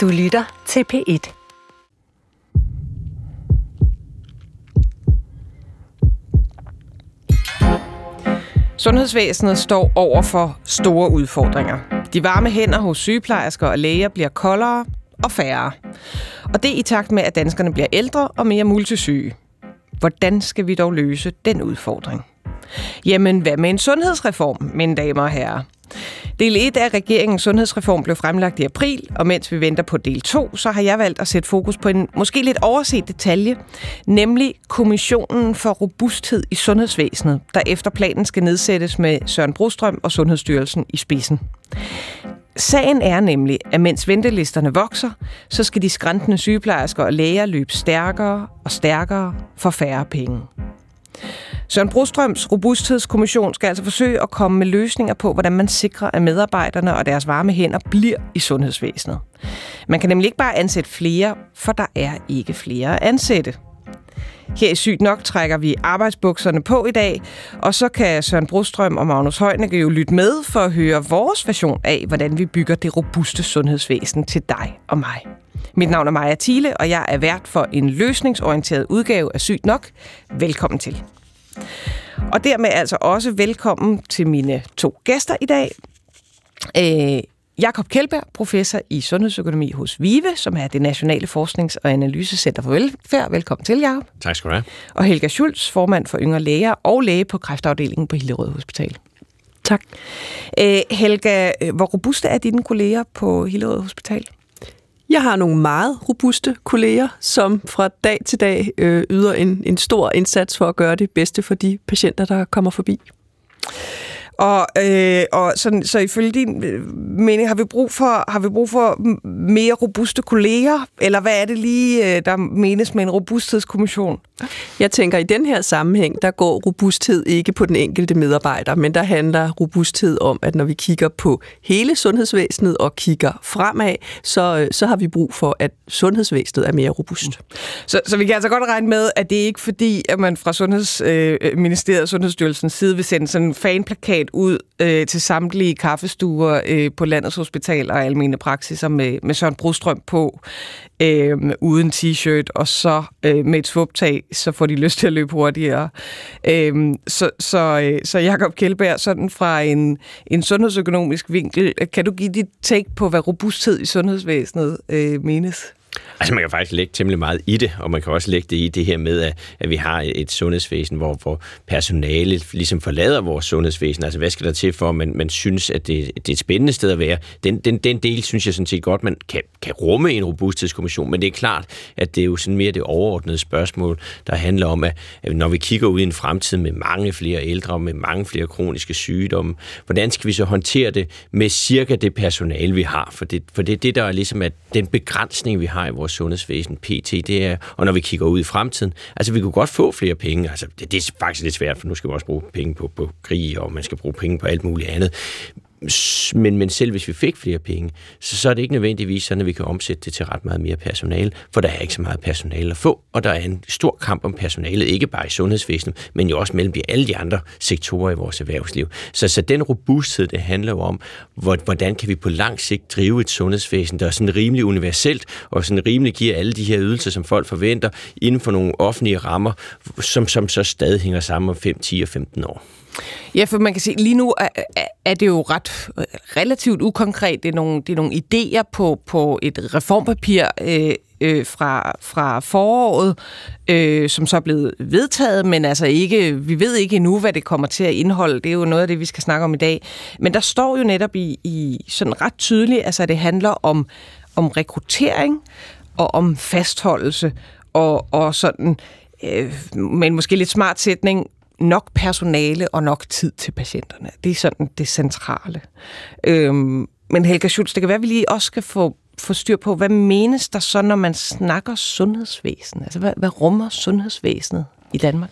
Du lytter til P1. Sundhedsvæsenet står over for store udfordringer. De varme hænder hos sygeplejersker og læger bliver koldere og færre. Og det i takt med, at danskerne bliver ældre og mere multisyge. Hvordan skal vi dog løse den udfordring? Jamen, hvad med en sundhedsreform, mine damer og herrer? Del 1 af regeringens sundhedsreform blev fremlagt i april, og mens vi venter på del 2, så har jeg valgt at sætte fokus på en måske lidt overset detalje, nemlig Kommissionen for Robusthed i Sundhedsvæsenet, der efter planen skal nedsættes med Søren Brostrøm og Sundhedsstyrelsen i spidsen. Sagen er nemlig, at mens ventelisterne vokser, så skal de skræntende sygeplejersker og læger løbe stærkere og stærkere for færre penge. Søren Brostrøms Robusthedskommission skal altså forsøge at komme med løsninger på, hvordan man sikrer, at medarbejderne og deres varme hænder bliver i sundhedsvæsenet. Man kan nemlig ikke bare ansætte flere, for der er ikke flere at ansætte. Her i Sygt Nok trækker vi arbejdsbukserne på i dag, og så kan Søren Brostrøm og Magnus Højnække jo lytte med for at høre vores version af, hvordan vi bygger det robuste sundhedsvæsen til dig og mig. Mit navn er Maja Thiele, og jeg er vært for en løsningsorienteret udgave af Sygt Nok. Velkommen til. Og dermed altså også velkommen til mine to gæster i dag. Øh, Jakob Kjeldberg, professor i sundhedsøkonomi hos VIVE, som er det Nationale Forsknings- og Analysecenter for Velfærd. Velkommen til, Jacob. Tak skal du have. Og Helga Schulz, formand for Yngre Læger og læge på kræftafdelingen på Hillerød Hospital. Tak. Øh, Helga, hvor robuste er dine kolleger på Hillerød Hospital? Jeg har nogle meget robuste kolleger, som fra dag til dag øh, yder en, en stor indsats for at gøre det bedste for de patienter, der kommer forbi. Og, øh, og så, så ifølge din øh, mening, har vi, brug for, har vi brug for mere robuste kolleger? Eller hvad er det lige, øh, der menes med en robusthedskommission? Jeg tænker, i den her sammenhæng, der går robusthed ikke på den enkelte medarbejder, men der handler robusthed om, at når vi kigger på hele sundhedsvæsenet og kigger fremad, så, øh, så har vi brug for, at sundhedsvæsenet er mere robust. Så, så vi kan altså godt regne med, at det er ikke fordi, at man fra Sundhedsministeriet og Sundhedsstyrelsens side vil sende sådan en fanplakat ud øh, til samtlige kaffestuer øh, på landets hospitaler og almene praksiser med, med Søren Brostrøm på, øh, uden t-shirt, og så øh, med et svuptag, så får de lyst til at løbe hurtigere. Øh, så, så, øh, så Jakob Kjeldberg, sådan fra en, en sundhedsøkonomisk vinkel, kan du give dit take på, hvad robusthed i sundhedsvæsenet øh, menes? Altså man kan faktisk lægge temmelig meget i det, og man kan også lægge det i det her med, at, at vi har et sundhedsvæsen, hvor, hvor personalet ligesom forlader vores sundhedsvæsen. Altså hvad skal der til for, at man, man synes, at det, det er et spændende sted at være? Den, den, den del synes jeg sådan set godt, man kan, kan rumme en robusthedskommission, men det er klart, at det er jo sådan mere det overordnede spørgsmål, der handler om, at, at når vi kigger ud i en fremtid med mange flere ældre, med mange flere kroniske sygdomme, hvordan skal vi så håndtere det med cirka det personale, vi har? For det, for det er det, der er ligesom at den begrænsning, vi har i vores sundhedsvæsen, PT, det er, og når vi kigger ud i fremtiden, altså vi kunne godt få flere penge, altså det, det er faktisk lidt svært, for nu skal vi også bruge penge på, på krig, og man skal bruge penge på alt muligt andet, men, men selv hvis vi fik flere penge, så, så er det ikke nødvendigvis sådan, at vi kan omsætte det til ret meget mere personale, for der er ikke så meget personale at få, og der er en stor kamp om personalet, ikke bare i sundhedsvæsenet, men jo også mellem de, alle de andre sektorer i vores erhvervsliv. Så, så den robusthed, det handler jo om, hvordan kan vi på lang sigt drive et sundhedsvæsen, der er sådan rimelig universelt, og sådan rimelig giver alle de her ydelser, som folk forventer, inden for nogle offentlige rammer, som, som så stadig hænger sammen om 5, 10 og 15 år. Ja, for man kan se, lige nu er, er det jo ret øh, relativt ukonkret. Det er nogle, det er nogle idéer på, på et reformpapir øh, øh, fra, fra foråret, øh, som så er blevet vedtaget, men altså ikke, vi ved ikke endnu, hvad det kommer til at indeholde. Det er jo noget af det, vi skal snakke om i dag. Men der står jo netop i, i sådan ret tydeligt, altså at det handler om, om rekruttering og om fastholdelse og, og sådan, øh, men måske lidt smart sætning, nok personale og nok tid til patienterne. Det er sådan det centrale. Øhm, men Helga Schultz, det kan være, at vi lige også skal få, få styr på, hvad menes der så, når man snakker sundhedsvæsen? Altså, hvad, hvad rummer sundhedsvæsenet i Danmark?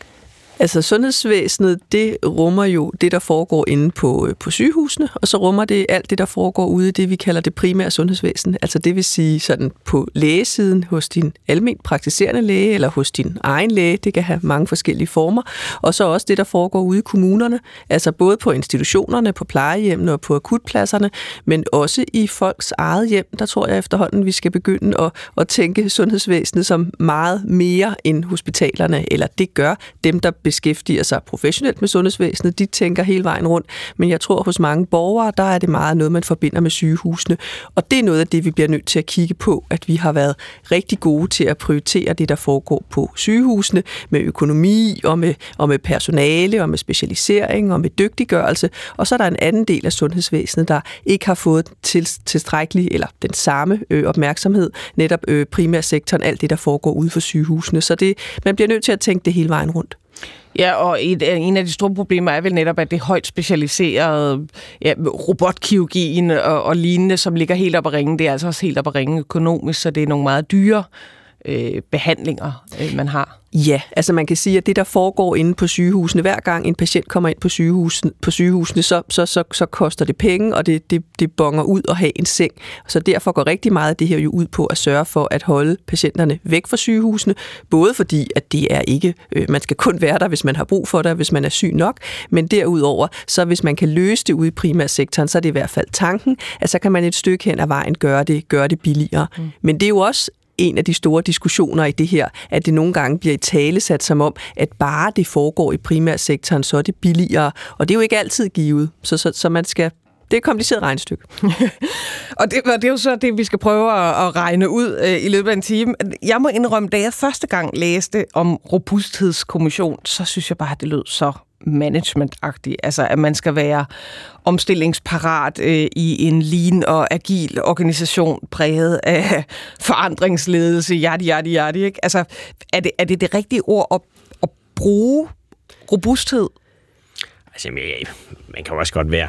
Altså sundhedsvæsenet, det rummer jo det, der foregår inde på, øh, på sygehusene, og så rummer det alt det, der foregår ude i det, vi kalder det primære sundhedsvæsen. Altså det vil sige sådan på lægesiden hos din almindeligt praktiserende læge, eller hos din egen læge, det kan have mange forskellige former, og så også det, der foregår ude i kommunerne, altså både på institutionerne, på plejehjemmene og på akutpladserne, men også i folks eget hjem. Der tror jeg efterhånden, vi skal begynde at, at tænke sundhedsvæsenet som meget mere end hospitalerne, eller det gør dem, der beskæftiger sig professionelt med sundhedsvæsenet, de tænker hele vejen rundt. Men jeg tror, hos mange borgere, der er det meget noget, man forbinder med sygehusene. Og det er noget af det, vi bliver nødt til at kigge på, at vi har været rigtig gode til at prioritere det, der foregår på sygehusene, med økonomi og med, og med personale og med specialisering og med dygtiggørelse. Og så er der en anden del af sundhedsvæsenet, der ikke har fået til, tilstrækkelig eller den samme øh, opmærksomhed, netop øh, primærsektoren, alt det, der foregår ude for sygehusene. Så det, man bliver nødt til at tænke det hele vejen rundt. Ja, og et, øh, en af de store problemer er vel netop, at det højt specialiserede ja, robotkirurgien og, og lignende, som ligger helt op at ringe, det er altså også helt op at ringe økonomisk, så det er nogle meget dyre øh, behandlinger, øh, man har. Ja, altså man kan sige, at det, der foregår inde på sygehusene, hver gang en patient kommer ind på sygehusene, på sygehusene så, så, så, så koster det penge, og det, det, det bonger ud at have en seng. Så derfor går rigtig meget af det her jo ud på at sørge for at holde patienterne væk fra sygehusene, både fordi, at det er ikke, øh, man skal kun være der, hvis man har brug for det, hvis man er syg nok, men derudover, så hvis man kan løse det ude i primærsektoren, så er det i hvert fald tanken, at så kan man et stykke hen ad vejen gøre det, gøre det billigere. Mm. Men det er jo også en af de store diskussioner i det her, at det nogle gange bliver i tale sat som om, at bare det foregår i primærsektoren, så er det billigere. Og det er jo ikke altid givet, så, så, så man skal det er et kompliceret regnestykke. og det, det er jo så det, vi skal prøve at, at regne ud øh, i løbet af en time. Jeg må indrømme, da jeg første gang læste om robusthedskommission, så synes jeg bare, at det lød så management Altså, at man skal være omstillingsparat øh, i en lean og agil organisation præget af forandringsledelse, yadi, yadi, yadi. Ikke? Altså, er det, er det det rigtige ord at, at bruge robusthed? Altså, man kan jo også godt være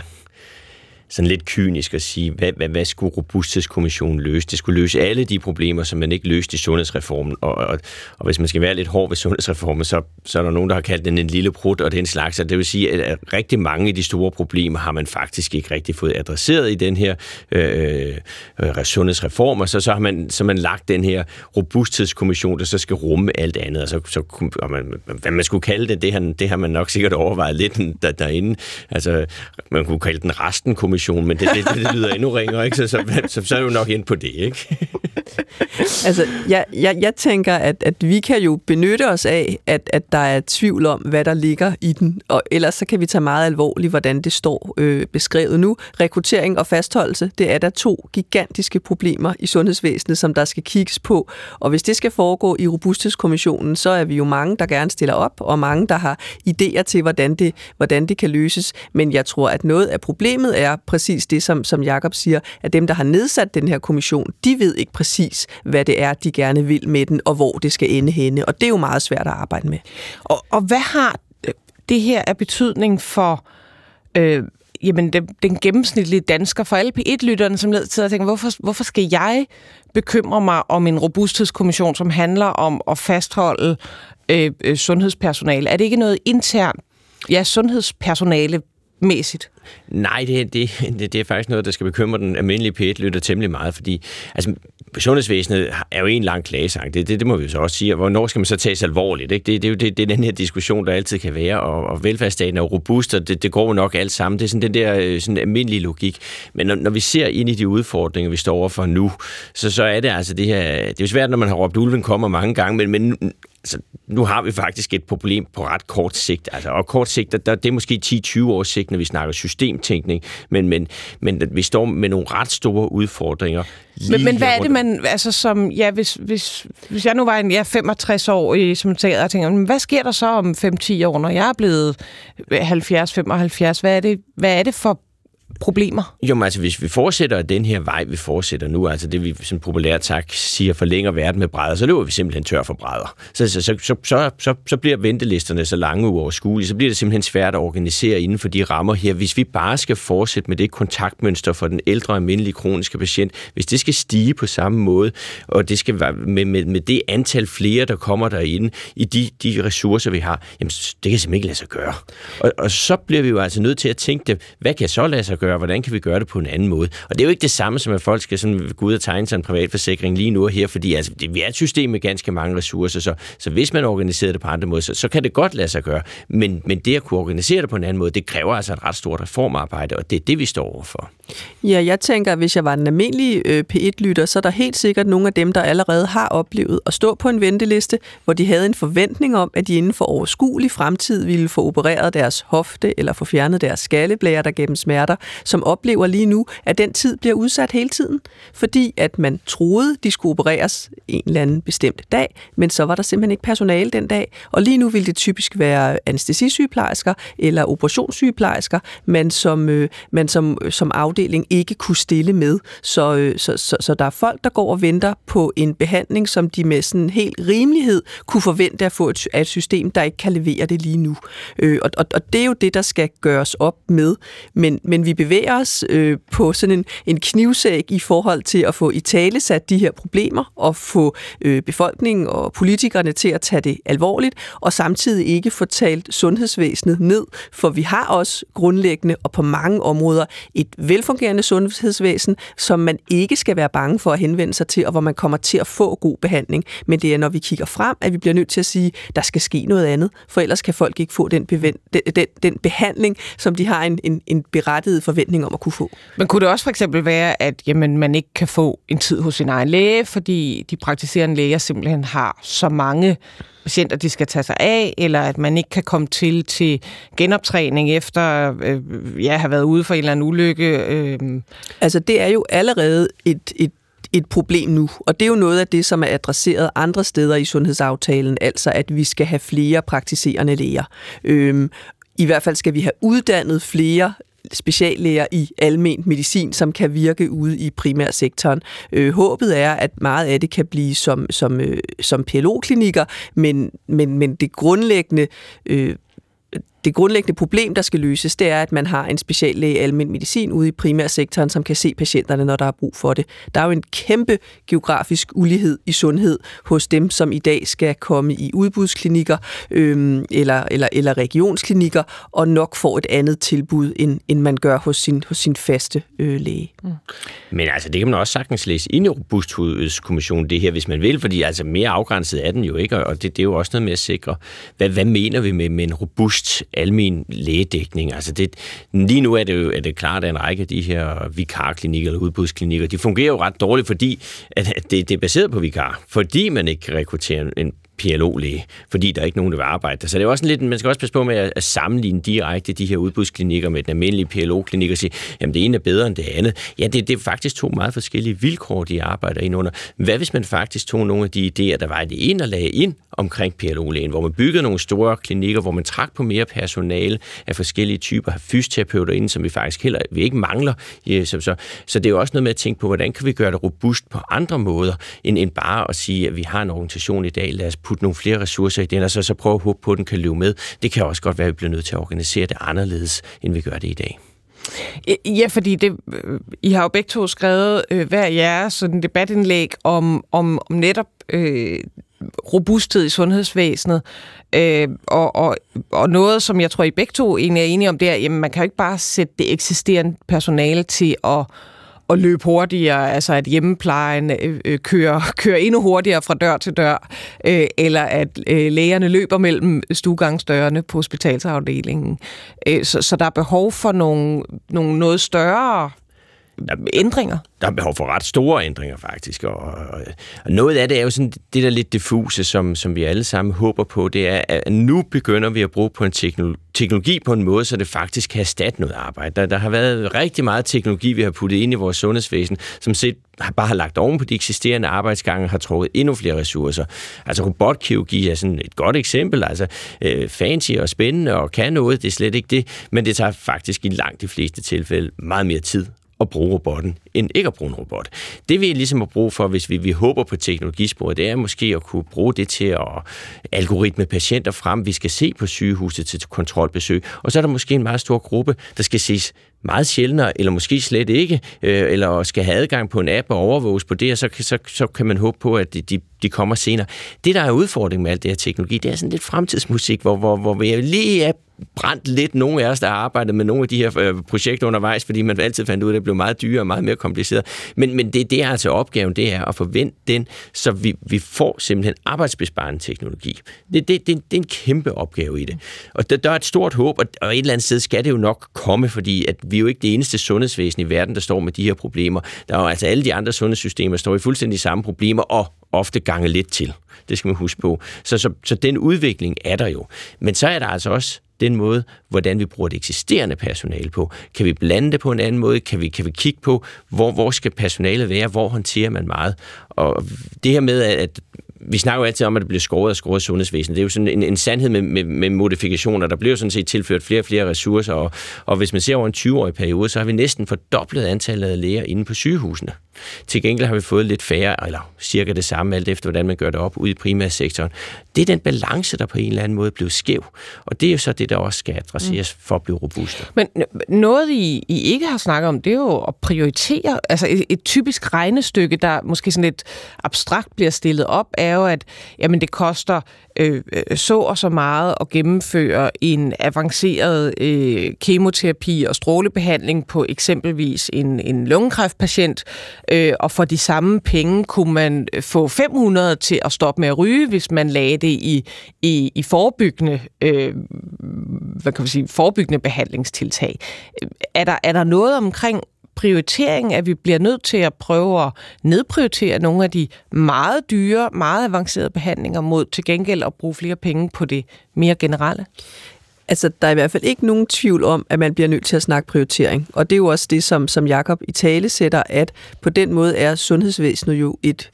sådan lidt kynisk at sige, hvad, hvad, hvad skulle Robusthedskommissionen løse? Det skulle løse alle de problemer, som man ikke løste i sundhedsreformen. Og, og, og hvis man skal være lidt hård ved sundhedsreformen, så, så er der nogen, der har kaldt den en lille prut og den slags. Og det vil sige, at rigtig mange af de store problemer har man faktisk ikke rigtig fået adresseret i den her øh, øh, sundhedsreform. Og så, så har man, så man lagt den her Robusthedskommission, der så skal rumme alt andet. Og så, så og man, hvad man skulle kalde det, det har, det har man nok sikkert overvejet lidt der, derinde. Altså, man kunne kalde den resten kommission kommission, men det, det, det, det lyder endnu ringere, ikke? Så, så, så, så er du nok ind på det, ikke? altså, jeg, jeg, jeg tænker, at, at vi kan jo benytte os af, at, at der er tvivl om, hvad der ligger i den, og ellers så kan vi tage meget alvorligt, hvordan det står øh, beskrevet nu. Rekruttering og fastholdelse, det er der to gigantiske problemer i sundhedsvæsenet, som der skal kigges på, og hvis det skal foregå i Robusthedskommissionen, så er vi jo mange, der gerne stiller op, og mange, der har idéer til, hvordan det, hvordan det kan løses, men jeg tror, at noget af problemet er præcis det, som, som Jakob siger, at dem, der har nedsat den her kommission, de ved ikke præcis, hvad det er, de gerne vil med den, og hvor det skal ende henne. Og det er jo meget svært at arbejde med. Og, og hvad har øh, det her af betydning for... Øh, jamen, den, den gennemsnitlige dansker, for alle P1-lytterne, som led til at tænke, hvorfor, hvorfor skal jeg bekymre mig om en robusthedskommission, som handler om at fastholde øh, øh sundhedspersonale? Er det ikke noget internt, ja, sundhedspersonale mæssigt? Nej, det, det, det, det er faktisk noget, der skal bekymre den almindelige p lytter temmelig meget, fordi altså, sundhedsvæsenet er jo en lang klagesang, det, det, det må vi jo så også sige, og hvornår skal man så tages alvorligt? Ikke? Det, det, det, det er den her diskussion, der altid kan være, og, og velfærdsstaten er jo robust, og det, det går jo nok alt sammen. Det er sådan den der øh, sådan almindelige logik. Men når, når vi ser ind i de udfordringer, vi står overfor nu, så, så er det altså det her, det er jo svært, når man har råbt, ulven kommer mange gange, men, men altså, nu har vi faktisk et problem på ret kort sigt. Altså, og kort sigt, der, der, det er måske 10-20 års sigt, når vi snakker systemtænkning, men, men, men vi står med nogle ret store udfordringer. Men, men hvad er det, man, altså som, ja, hvis, hvis, hvis jeg nu var en ja, 65 år i, som teater, og tænker, hvad sker der så om 5-10 år, når jeg er blevet 70-75? Hvad er det, hvad er det for problemer? Jo, men altså, hvis vi fortsætter den her vej, vi fortsætter nu, altså det vi sådan populært tak siger, forlænger verden med brædder, så løber vi simpelthen tør for brædder. Så, så, så, så, så, så, så bliver ventelisterne så lange uoverskuelige, så bliver det simpelthen svært at organisere inden for de rammer her. Hvis vi bare skal fortsætte med det kontaktmønster for den ældre almindelige kroniske patient, hvis det skal stige på samme måde, og det skal være med, med, med det antal flere, der kommer derinde i de, de ressourcer, vi har, jamen det kan simpelthen ikke lade sig gøre. Og, og så bliver vi jo altså nødt til at tænke det, hvad kan så lade sig gøre, hvordan kan vi gøre det på en anden måde? Og det er jo ikke det samme som, at folk skal sådan gå ud og tegne sig en privatforsikring lige nu og her, fordi altså, det, vi er et system med ganske mange ressourcer, så, så hvis man organiserer det på andre måder, så, så kan det godt lade sig gøre. Men, men det at kunne organisere det på en anden måde, det kræver altså et ret stort reformarbejde, og det er det, vi står overfor. Ja, jeg tænker, at hvis jeg var en almindelig øh, P1-lytter, så er der helt sikkert nogle af dem, der allerede har oplevet at stå på en venteliste, hvor de havde en forventning om, at de inden for overskuelig fremtid ville få opereret deres hofte eller få fjernet deres skalleblære, der gennem smerter, som oplever lige nu, at den tid bliver udsat hele tiden, fordi at man troede, de skulle opereres en eller anden bestemt dag, men så var der simpelthen ikke personale den dag, og lige nu vil det typisk være anestesisygeplejersker eller operationssygeplejersker, man som, øh, man som, øh, som afdeling ikke kunne stille med. Så, øh, så, så, så der er folk, der går og venter på en behandling, som de med sådan helt rimelighed kunne forvente at få et, et system, der ikke kan levere det lige nu. Øh, og, og, og det er jo det, der skal gøres op med. Men, men vi bevæger os øh, på sådan en, en knivsæg i forhold til at få i tale sat de her problemer og få øh, befolkningen og politikerne til at tage det alvorligt, og samtidig ikke få talt sundhedsvæsenet ned, for vi har også grundlæggende og på mange områder et velfungerende sundhedsvæsen, som man ikke skal være bange for at henvende sig til, og hvor man kommer til at få god behandling. Men det er, når vi kigger frem, at vi bliver nødt til at sige, der skal ske noget andet, for ellers kan folk ikke få den, den, den, den behandling, som de har en, en, en berettiget forventning om at kunne få. Men kunne det også for eksempel være, at jamen, man ikke kan få en tid hos sin egen læge, fordi de praktiserende læger simpelthen har så mange patienter, de skal tage sig af, eller at man ikke kan komme til til genoptræning efter øh, ja, have været ude for en eller anden ulykke? Øh. Altså, det er jo allerede et, et et problem nu, og det er jo noget af det, som er adresseret andre steder i sundhedsaftalen, altså at vi skal have flere praktiserende læger. Øhm, I hvert fald skal vi have uddannet flere speciallæger i almen medicin, som kan virke ude i primærsektoren. Øh, håbet er, at meget af det kan blive som, som, øh, som PLO-klinikker, men, men, men det grundlæggende øh, det grundlæggende problem, der skal løses, det er, at man har en speciallæge i almindelig medicin ude i primærsektoren, som kan se patienterne, når der er brug for det. Der er jo en kæmpe geografisk ulighed i sundhed hos dem, som i dag skal komme i udbudsklinikker øhm, eller, eller, eller regionsklinikker, og nok får et andet tilbud, end, end man gør hos sin, hos sin faste øh, læge. Mm. Men altså, det kan man også sagtens læse ind i Robusthedskommissionen, det her, hvis man vil, fordi altså mere afgrænset er den jo ikke, og det, det er jo også noget med at sikre, hvad, hvad mener vi med, med en robust almen lægedækning. Altså det, lige nu er det jo er det klart, at en række af de her vikarklinikker eller udbudsklinikker, de fungerer jo ret dårligt, fordi at det, det er baseret på vikar, fordi man ikke kan rekruttere en PLO-læge, fordi der er ikke nogen, der vil arbejde Så det er også lidt, man skal også passe på med at, at sammenligne direkte de her udbudsklinikker med den almindelige PLO-klinik og sige, jamen det ene er bedre end det andet. Ja, det, det er faktisk to meget forskellige vilkår, de arbejder ind under. Hvad hvis man faktisk tog nogle af de idéer, der var i det ene og lagde ind omkring PLO-lægen, hvor man byggede nogle store klinikker, hvor man trak på mere personale af forskellige typer, har fysioterapeuter inde, som vi faktisk heller vi ikke mangler. Som så, så, så det er jo også noget med at tænke på, hvordan kan vi gøre det robust på andre måder, end, end bare at sige, at vi har en organisation i dag, lad os putte nogle flere ressourcer i den, og så, så prøve at håbe på, at den kan løbe med. Det kan også godt være, at vi bliver nødt til at organisere det anderledes, end vi gør det i dag. Ja, fordi det, I har jo begge to skrevet øh, hver jeres sådan debatindlæg om, om, om netop øh, robusthed i sundhedsvæsenet, øh, og, og, og noget, som jeg tror, I begge to egentlig er enige om, det er, at man kan jo ikke bare sætte det eksisterende personale til at at løbe hurtigere, altså at hjemmeplejen øh, øh kører, kører endnu hurtigere fra dør til dør, øh, eller at øh, lægerne løber mellem stuegangsdørene på hospitalsafdelingen. Øh, så, så der er behov for nogle, nogle noget større ændringer? Der er behov for ret store ændringer, faktisk. Og, og, og noget af det er jo sådan det der lidt diffuse, som, som vi alle sammen håber på, det er, at nu begynder vi at bruge på en teknologi, teknologi på en måde, så det faktisk kan erstatte noget arbejde. Der, der har været rigtig meget teknologi, vi har puttet ind i vores sundhedsvæsen, som set bare har lagt oven på de eksisterende arbejdsgange og har trukket endnu flere ressourcer. Altså robotkirurgi er sådan et godt eksempel. Altså øh, fancy og spændende og kan noget, det er slet ikke det, men det tager faktisk i langt de fleste tilfælde meget mere tid at bruge robotten, end ikke at bruge en robot. Det vi ligesom har brug for, hvis vi, vi håber på teknologisporet, det er måske at kunne bruge det til at algoritme patienter frem, vi skal se på sygehuset til kontrolbesøg. Og så er der måske en meget stor gruppe, der skal ses meget sjældnere, eller måske slet ikke, øh, eller skal have adgang på en app og overvåges på det, og så, så, så kan man håbe på, at de, de kommer senere. Det, der er udfordringen med alt det her teknologi, det er sådan lidt fremtidsmusik, hvor, hvor, hvor vi lige er brændt lidt nogle af os, der har arbejdet med nogle af de her øh, projekter undervejs, fordi man altid fandt ud af, at det blev meget dyrere og meget mere kompliceret. Men, men det, det er altså opgaven, det er at forvente den, så vi, vi får simpelthen arbejdsbesparende teknologi. Det, det, det, det er en kæmpe opgave i det. Og der, der er et stort håb, og, og et eller andet sted skal det jo nok komme, fordi at vi er jo ikke det eneste sundhedsvæsen i verden, der står med de her problemer. Der er jo altså alle de andre sundhedssystemer, står i fuldstændig samme problemer, og ofte gange lidt til. Det skal man huske på. Så, så, så den udvikling er der jo. Men så er der altså også den måde, hvordan vi bruger det eksisterende personale på. Kan vi blande det på en anden måde? Kan vi, kan vi kigge på, hvor, hvor skal personalet være? Hvor håndterer man meget? Og det her med, at vi snakker jo altid om, at det bliver skåret og skåret sundhedsvæsenet. Det er jo sådan en, en sandhed med, med, med modifikationer. Der bliver jo sådan set tilført flere og flere ressourcer, og, og hvis man ser over en 20-årig periode, så har vi næsten fordoblet antallet af læger inde på sygehusene. Til gengæld har vi fået lidt færre, eller cirka det samme, alt efter hvordan man gør det op ude i primærsektoren. Det er den balance, der på en eller anden måde blev skæv. Og det er jo så det, der også skal adresseres for at blive robuste. Men noget, I, I ikke har snakket om, det er jo at prioritere. Altså et, et typisk regnestykke, der måske sådan lidt abstrakt bliver stillet op, er jo, at jamen, det koster øh, øh, så og så meget at gennemføre en avanceret øh, kemoterapi og strålebehandling på eksempelvis en, en lungekræftpatient, øh, og for de samme penge kunne man øh, få 500 til at stoppe med at ryge, hvis man lagde det i, i, i forebyggende, øh, hvad kan man sige, forebyggende behandlingstiltag. Øh, er der, er der noget omkring prioritering, at vi bliver nødt til at prøve at nedprioritere nogle af de meget dyre, meget avancerede behandlinger mod til gengæld at bruge flere penge på det mere generelle? Altså, der er i hvert fald ikke nogen tvivl om, at man bliver nødt til at snakke prioritering. Og det er jo også det, som, som Jakob i tale sætter, at på den måde er sundhedsvæsenet jo et...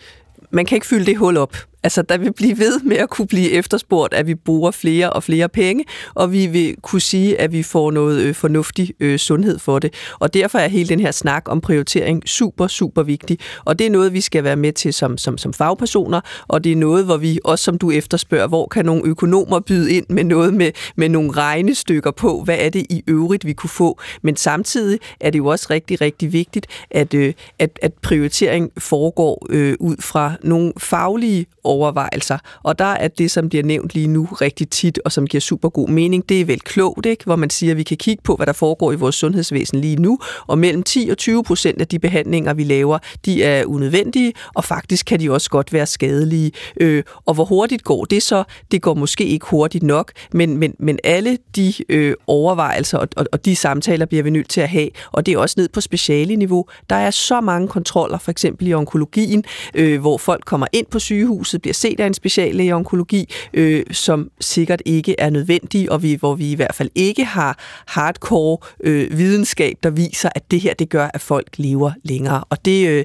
Man kan ikke fylde det hul op. Altså, der vil blive ved med at kunne blive efterspurgt, at vi bruger flere og flere penge, og vi vil kunne sige, at vi får noget øh, fornuftig øh, sundhed for det. Og derfor er hele den her snak om prioritering super, super vigtig. Og det er noget, vi skal være med til som, som, som fagpersoner, og det er noget, hvor vi også, som du efterspørger, hvor kan nogle økonomer byde ind med noget med, med nogle regnestykker på, hvad er det i øvrigt, vi kunne få. Men samtidig er det jo også rigtig, rigtig vigtigt, at, øh, at, at prioritering foregår øh, ud fra nogle faglige overvejelser. Og der er det, som bliver nævnt lige nu rigtig tit, og som giver super god mening, det er vel klogt, ikke? hvor man siger, at vi kan kigge på, hvad der foregår i vores sundhedsvæsen lige nu, og mellem 10 og 20 procent af de behandlinger, vi laver, de er unødvendige, og faktisk kan de også godt være skadelige. Øh, og hvor hurtigt går det så? Det går måske ikke hurtigt nok, men, men, men alle de øh, overvejelser og, og, og de samtaler bliver vi nødt til at have, og det er også ned på specialeniveau. Der er så mange kontroller, for eksempel i onkologien, øh, hvor folk kommer ind på sygehuset, bliver set af en speciallæge i onkologi, øh, som sikkert ikke er nødvendig, og vi, hvor vi i hvert fald ikke har hardcore øh, videnskab, der viser, at det her det gør, at folk lever længere. Og det, øh,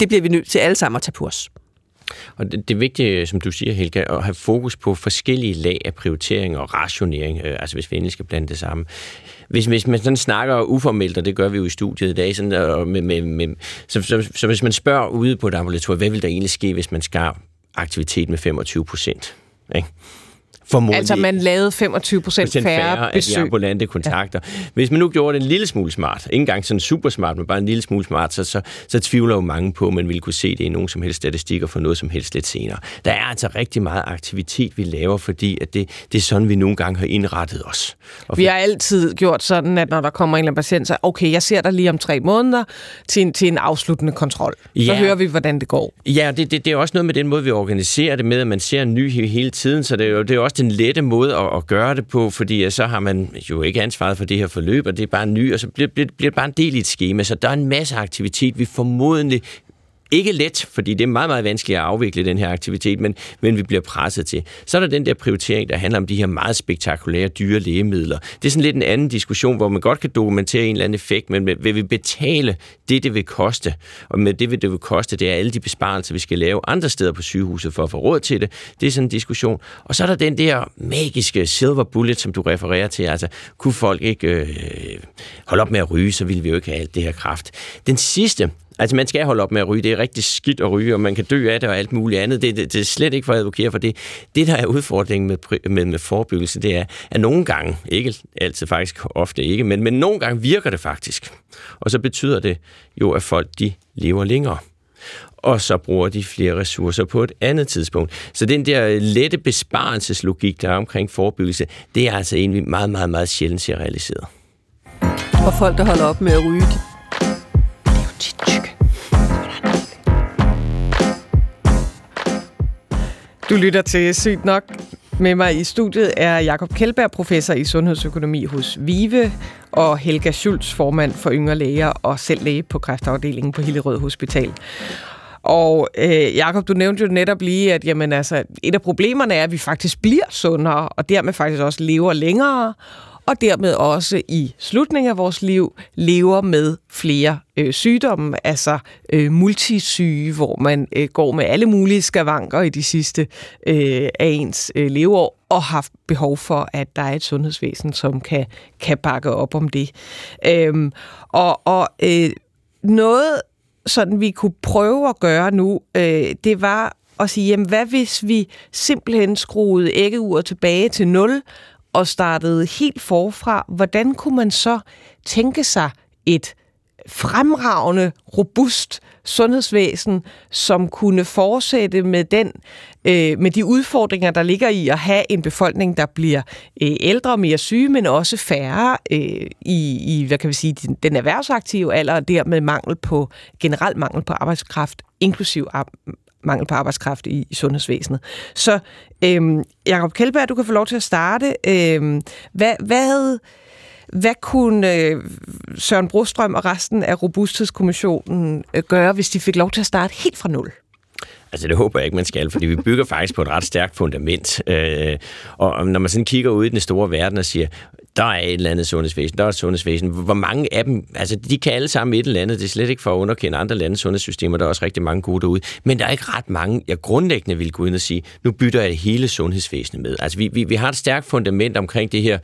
det bliver vi nødt til alle sammen at tage på os. Og det, det vigtige, som du siger, Helga, at have fokus på forskellige lag af prioritering og rationering, øh, altså hvis vi endelig skal blande det sammen. Hvis, hvis man sådan snakker uformelt, og det gør vi jo i studiet i dag, sådan, og med, med, med, så, så, så hvis man spørger ude på et ambulatorium, hvad vil der egentlig ske, hvis man skar aktivitet med 25 procent. Ikke? Formodentlig altså man lavede 25 procent færre, færre besøg. af de ambulante kontakter. Ja. Hvis man nu gjorde det en lille smule smart, ikke engang sådan super smart, men bare en lille smule smart, så, så, så tvivler jo mange på, at man ville kunne se det i nogen som helst statistikker for noget som helst lidt senere. Der er altså rigtig meget aktivitet, vi laver, fordi at det, det er sådan, vi nogle gange har indrettet os. Og vi har altid gjort sådan, at når der kommer en eller anden patient, så okay, jeg ser dig lige om tre måneder til en, til en afsluttende kontrol. Ja. Så hører vi, hvordan det går. Ja, det, det, det er også noget med den måde, vi organiserer det med, at man ser en ny hele tiden, så det er jo, det er også også den lette måde at, at gøre det på, fordi så har man jo ikke ansvaret for det her forløb, og det er bare ny, og så bliver, bliver, bliver det bare en del i et schema. Så der er en masse aktivitet, vi formodentlig ikke let, fordi det er meget, meget vanskeligt at afvikle den her aktivitet, men, men vi bliver presset til. Så er der den der prioritering, der handler om de her meget spektakulære dyre lægemidler. Det er sådan lidt en anden diskussion, hvor man godt kan dokumentere en eller anden effekt, men vil vi betale det, det vil koste? Og med det, det vil koste, det er alle de besparelser, vi skal lave andre steder på sygehuset for at få råd til det. Det er sådan en diskussion. Og så er der den der magiske silver bullet, som du refererer til. Altså, kunne folk ikke øh, holde op med at ryge, så ville vi jo ikke have alt det her kraft. Den sidste, Altså, man skal holde op med at ryge. Det er rigtig skidt at ryge, og man kan dø af det og alt muligt andet. Det, det, det er slet ikke for at advokere for det. Det, der er udfordringen med, med, med forebyggelse, det er, at nogle gange, ikke altid faktisk, ofte ikke, men, men nogle gange virker det faktisk. Og så betyder det jo, at folk de lever længere og så bruger de flere ressourcer på et andet tidspunkt. Så den der lette besparelseslogik, der er omkring forebyggelse, det er altså egentlig meget, meget, meget sjældent ser realiseret. Og folk, der holder op med at ryge, Du lytter til Sygt Nok. Med mig i studiet er Jakob Kjeldberg, professor i sundhedsøkonomi hos VIVE, og Helga Schultz, formand for Yngre Læger og selv læge på kræftafdelingen på Hillerød Hospital. Og øh, Jakob, du nævnte jo netop lige, at jamen, altså, et af problemerne er, at vi faktisk bliver sundere, og dermed faktisk også lever længere, og dermed også i slutningen af vores liv lever med flere øh, sygdomme, altså øh, multisyge, hvor man øh, går med alle mulige skavanker i de sidste øh, af ens øh, leveår, og har behov for, at der er et sundhedsvæsen, som kan, kan bakke op om det. Øhm, og og øh, noget, sådan vi kunne prøve at gøre nu, øh, det var at sige, jamen hvad hvis vi simpelthen skruede æggeuret tilbage til 0, og startede helt forfra, hvordan kunne man så tænke sig et fremragende, robust sundhedsvæsen, som kunne fortsætte med den øh, med de udfordringer, der ligger i at have en befolkning, der bliver øh, ældre og mere syge, men også færre øh, i, i, hvad kan vi sige, den, den erhvervsaktive alder, og dermed mangel på, generelt mangel på arbejdskraft, inklusiv mangel på arbejdskraft i, i sundhedsvæsenet. Så øhm, Jacob Kjeldberg, du kan få lov til at starte. Øhm, hvad, hvad, hvad kunne øh, Søren Brostrøm og resten af Robusthedskommissionen øh, gøre, hvis de fik lov til at starte helt fra nul? Altså det håber jeg ikke, man skal, fordi vi bygger faktisk på et ret stærkt fundament. Øh, og når man sådan kigger ud i den store verden og siger, der er et eller andet sundhedsvæsen, der er et sundhedsvæsen. Hvor mange af dem, altså de kan alle sammen et eller andet, det er slet ikke for at underkende andre landes sundhedssystemer, der er også rigtig mange gode derude, men der er ikke ret mange, jeg grundlæggende vil gå ind og sige, nu bytter jeg hele sundhedsvæsenet med. Altså vi, vi, vi har et stærkt fundament omkring det her,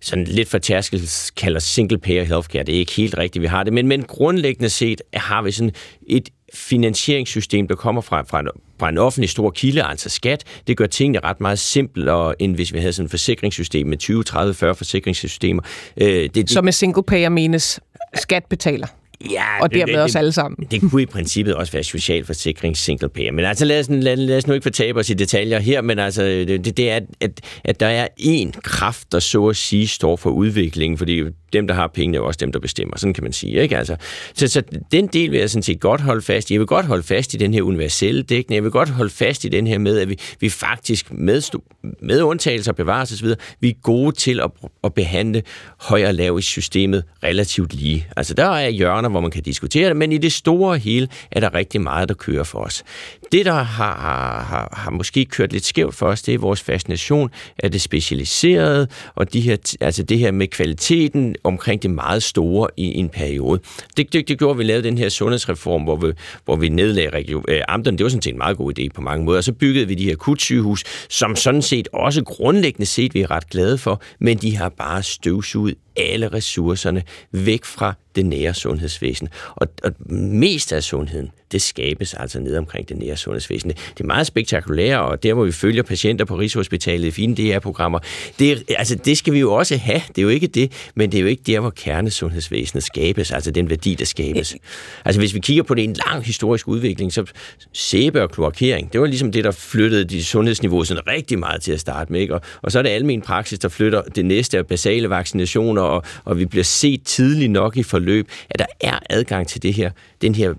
sådan lidt for tærskel kalder single payer healthcare, det er ikke helt rigtigt, vi har det, men, men grundlæggende set har vi sådan et finansieringssystem, der kommer fra, fra, en, fra en offentlig stor kilde, altså skat, det gør tingene ret meget simplere, end hvis vi havde sådan et forsikringssystem med 20, 30, 40 forsikringssystemer. Øh, det, det, Så med single payer menes skat betaler? Ja, og dermed det, også alle sammen. Det kunne i princippet også være socialforsikring single payer. Men altså lad os, lad, lad os nu ikke fortabe os i detaljer her, men altså det, det er, at, at der er én kraft, der så at sige står for udviklingen, fordi dem, der har pengene, er også dem, der bestemmer. Sådan kan man sige. Ikke? Altså, så, så den del vil jeg sådan set godt holde fast i. Jeg vil godt holde fast i den her universelle dækning. Jeg vil godt holde fast i den her med, at vi, vi faktisk med, med undtagelser og bevares osv., vi er gode til at, at behandle høj og lav i systemet relativt lige. Altså der er hjørner, hvor man kan diskutere det, men i det store hele er der rigtig meget, der kører for os. Det, der har, har, har måske kørt lidt skævt for os, det er vores fascination af det specialiserede, og de her, altså det her med kvaliteten omkring det meget store i en periode. Det, det, det gjorde, at vi lavede den her sundhedsreform, hvor vi, hvor vi nedlagde region, øh, amterne. Det var sådan set en meget god idé på mange måder. Og så byggede vi de her kutsygehus, som sådan set også grundlæggende set vi er ret glade for, men de har bare støvsuget alle ressourcerne væk fra det nære sundhedsvæsen. Og, og mest af sundheden, det skabes altså ned omkring det nære sundhedsvæsen. Det er meget spektakulært, og der hvor vi følger patienter på Rigshospitalet i fine DR-programmer, det, altså, det skal vi jo også have. Det er jo ikke det, men det er jo ikke der, hvor kernesundhedsvæsenet skabes, altså den værdi, der skabes. Altså hvis vi kigger på det en lang historisk udvikling, så sæbe og kloakering, det var ligesom det, der flyttede de sundhedsniveau sådan rigtig meget til at starte med. Ikke? Og, og så er det almen praksis, der flytter det næste af basale vaccinationer, og, og vi bliver set tidligt nok i forløb, at der er adgang til det her, den her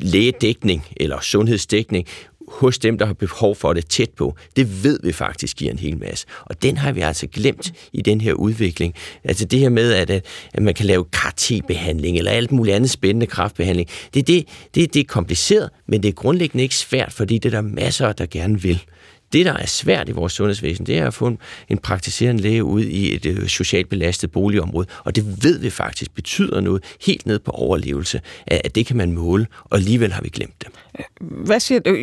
lægedækning eller sundhedsdækning hos dem, der har behov for det tæt på, det ved vi faktisk giver en hel masse. Og den har vi altså glemt i den her udvikling. Altså det her med, at, at man kan lave CAR-T-behandling eller alt muligt andet spændende kraftbehandling, det, det, det, det er kompliceret, men det er grundlæggende ikke svært, fordi det er der masser, der gerne vil. Det, der er svært i vores sundhedsvæsen, det er at få en, en praktiserende læge ud i et øh, socialt belastet boligområde, og det ved vi faktisk betyder noget helt ned på overlevelse, at, at det kan man måle, og alligevel har vi glemt det. Hvad siger du,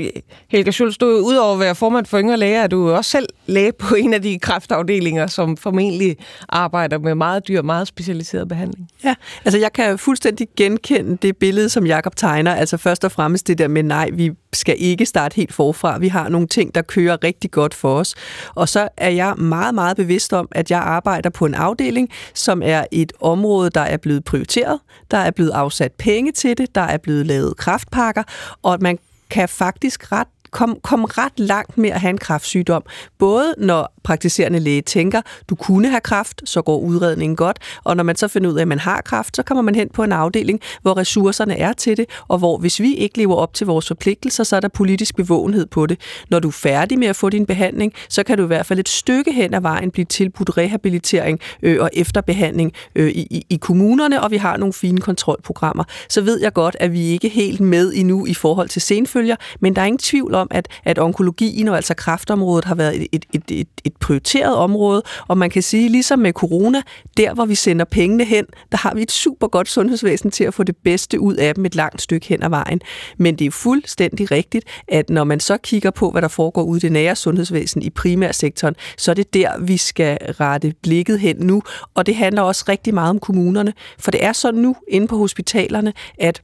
Helga Schultz, du udover at være formand for yngre læger, er du også selv læge på en af de kræftafdelinger, som formentlig arbejder med meget dyr, meget specialiseret behandling. Ja, altså jeg kan fuldstændig genkende det billede, som Jakob tegner. Altså først og fremmest det der med, nej, vi skal ikke starte helt forfra. Vi har nogle ting, der kører rigtig godt for os. Og så er jeg meget, meget bevidst om, at jeg arbejder på en afdeling, som er et område, der er blevet prioriteret. Der er blevet afsat penge til det. Der er blevet lavet kraftpakker. Og at man kan faktisk ret kom, kom ret langt med at have en kræftsygdom. Både når praktiserende læge tænker, du kunne have kræft, så går udredningen godt, og når man så finder ud af, at man har kræft, så kommer man hen på en afdeling, hvor ressourcerne er til det, og hvor hvis vi ikke lever op til vores forpligtelser, så er der politisk bevågenhed på det. Når du er færdig med at få din behandling, så kan du i hvert fald et stykke hen ad vejen blive tilbudt rehabilitering øh, og efterbehandling øh, i, i kommunerne, og vi har nogle fine kontrolprogrammer. Så ved jeg godt, at vi ikke er helt med endnu i forhold til senfølger, men der er ingen tvivl om, at, at onkologien og altså kræftområdet har været et, et, et, et, et prioriteret område, og man kan sige, ligesom med corona, der hvor vi sender pengene hen, der har vi et super godt sundhedsvæsen til at få det bedste ud af dem et langt stykke hen ad vejen. Men det er fuldstændig rigtigt, at når man så kigger på, hvad der foregår ude i det nære sundhedsvæsen i primærsektoren, så er det der, vi skal rette blikket hen nu, og det handler også rigtig meget om kommunerne, for det er sådan nu inde på hospitalerne, at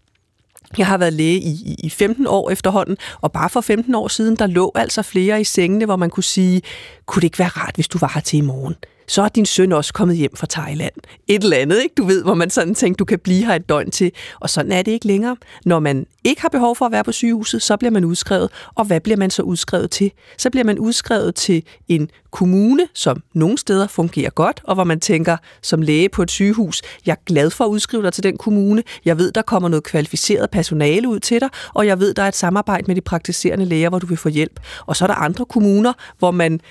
jeg har været læge i, i 15 år efterhånden, og bare for 15 år siden, der lå altså flere i sengene, hvor man kunne sige, kunne det ikke være rart, hvis du var her til i morgen? Så er din søn også kommet hjem fra Thailand. Et eller andet, ikke? Du ved, hvor man sådan tænker, du kan blive her et døgn til. Og sådan er det ikke længere. Når man ikke har behov for at være på sygehuset, så bliver man udskrevet. Og hvad bliver man så udskrevet til? Så bliver man udskrevet til en kommune, som nogle steder fungerer godt, og hvor man tænker, som læge på et sygehus, jeg er glad for at udskrive dig til den kommune. Jeg ved, der kommer noget kvalificeret personale ud til dig, og jeg ved, der er et samarbejde med de praktiserende læger, hvor du vil få hjælp. Og så er der andre kommuner, hvor man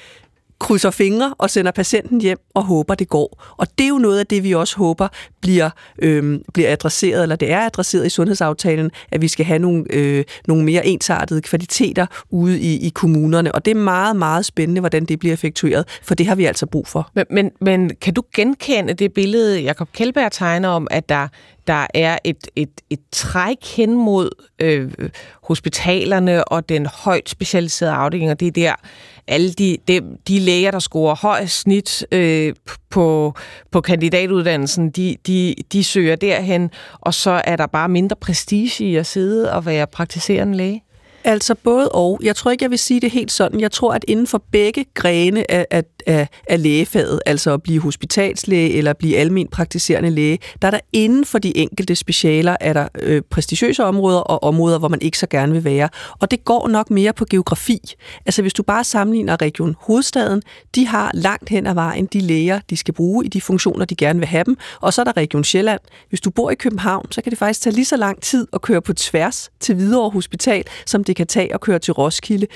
krydser fingre og sender patienten hjem og håber, det går. Og det er jo noget af det, vi også håber bliver, øh, bliver adresseret, eller det er adresseret i sundhedsaftalen, at vi skal have nogle, øh, nogle mere ensartede kvaliteter ude i, i kommunerne. Og det er meget, meget spændende, hvordan det bliver effektueret, for det har vi altså brug for. Men, men, men kan du genkende det billede, Jakob Kjellberg tegner om, at der der er et, et, et træk hen mod øh, hospitalerne og den højt specialiserede afdeling, og det er der alle de, de, de læger, der scorer højst snit øh, på, på kandidatuddannelsen, de, de, de søger derhen, og så er der bare mindre prestige i at sidde og være praktiserende læge? Altså både og. Jeg tror ikke, jeg vil sige det helt sådan. Jeg tror, at inden for begge grene af, af, af, af lægefaget, altså at blive hospitalslæge eller blive almen praktiserende læge, der er der inden for de enkelte specialer, er der øh, prestigiøse områder og områder, hvor man ikke så gerne vil være. Og det går nok mere på geografi. Altså hvis du bare sammenligner Region Hovedstaden, de har langt hen ad vejen de læger, de skal bruge i de funktioner, de gerne vil have dem. Og så er der Region Sjælland. Hvis du bor i København, så kan det faktisk tage lige så lang tid at køre på tværs til Hvidovre Hospital, som det kan tage at køre til Roskilde.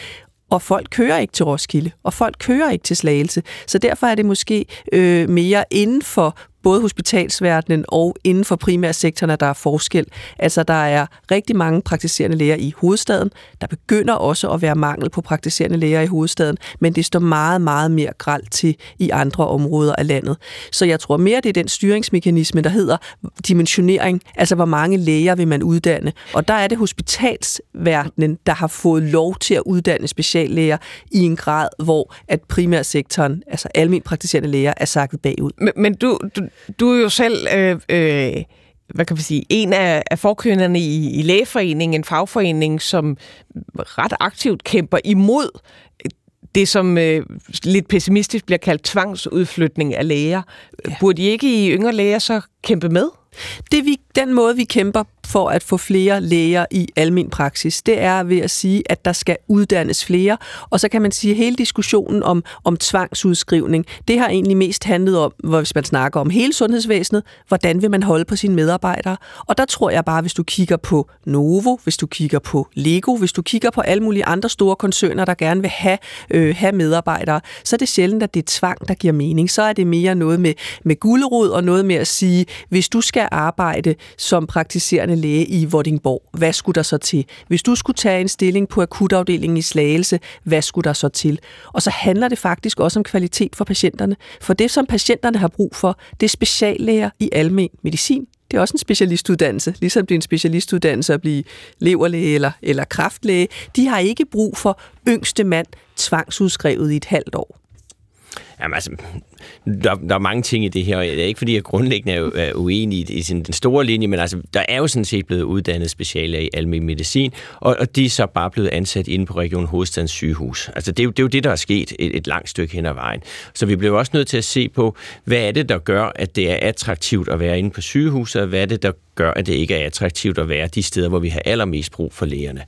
Og folk kører ikke til Roskilde, og folk kører ikke til Slagelse. Så derfor er det måske øh, mere inden for både hospitalsverdenen og inden for primærsektoren, at der er forskel. Altså, der er rigtig mange praktiserende læger i hovedstaden. Der begynder også at være mangel på praktiserende læger i hovedstaden, men det står meget, meget mere gralt til i andre områder af landet. Så jeg tror mere, det er den styringsmekanisme, der hedder dimensionering, altså hvor mange læger vil man uddanne. Og der er det hospitalsverdenen, der har fået lov til at uddanne speciallæger i en grad, hvor at primærsektoren, altså almen praktiserende læger, er sakket bagud. Men, men du, du, du er jo selv... Øh, øh hvad kan vi sige, en af, af forkøberne i, i lægeforeningen, en fagforening, som ret aktivt kæmper imod det, som øh, lidt pessimistisk bliver kaldt tvangsudflytning af læger. Ja. Burde de ikke i yngre læger så kæmpe med? Det vi, den måde, vi kæmper for at få flere læger i almen praksis, det er ved at sige, at der skal uddannes flere. Og så kan man sige, at hele diskussionen om, om tvangsudskrivning, det har egentlig mest handlet om, hvis man snakker om hele sundhedsvæsenet, hvordan vil man holde på sine medarbejdere. Og der tror jeg bare, hvis du kigger på Novo, hvis du kigger på Lego, hvis du kigger på alle mulige andre store koncerner, der gerne vil have, øh, have medarbejdere, så er det sjældent, at det er tvang, der giver mening. Så er det mere noget med, med gulerod og noget med at sige, hvis du skal arbejde som praktiserende læge i Vordingborg, hvad skulle der så til? Hvis du skulle tage en stilling på akutafdelingen i Slagelse, hvad skulle der så til? Og så handler det faktisk også om kvalitet for patienterne. For det, som patienterne har brug for, det er speciallæger i almen medicin. Det er også en specialistuddannelse, ligesom det er en specialistuddannelse at blive leverlæge eller, eller kraftlæge. De har ikke brug for yngste mand tvangsudskrevet i et halvt år. Jamen altså, der, der er mange ting i det her, og det er ikke fordi, jeg grundlæggende er, uenig i, i den store linje, men altså, der er jo sådan set blevet uddannet specialer i almindelig medicin, og, og de er så bare blevet ansat inde på Region Hovedstadens sygehus. Altså, det er, jo, det er jo det, der er sket et, et langt stykke hen ad vejen. Så vi bliver også nødt til at se på, hvad er det, der gør, at det er attraktivt at være inde på sygehuset, og hvad er det, der gør, at det ikke er attraktivt at være de steder, hvor vi har allermest brug for lægerne.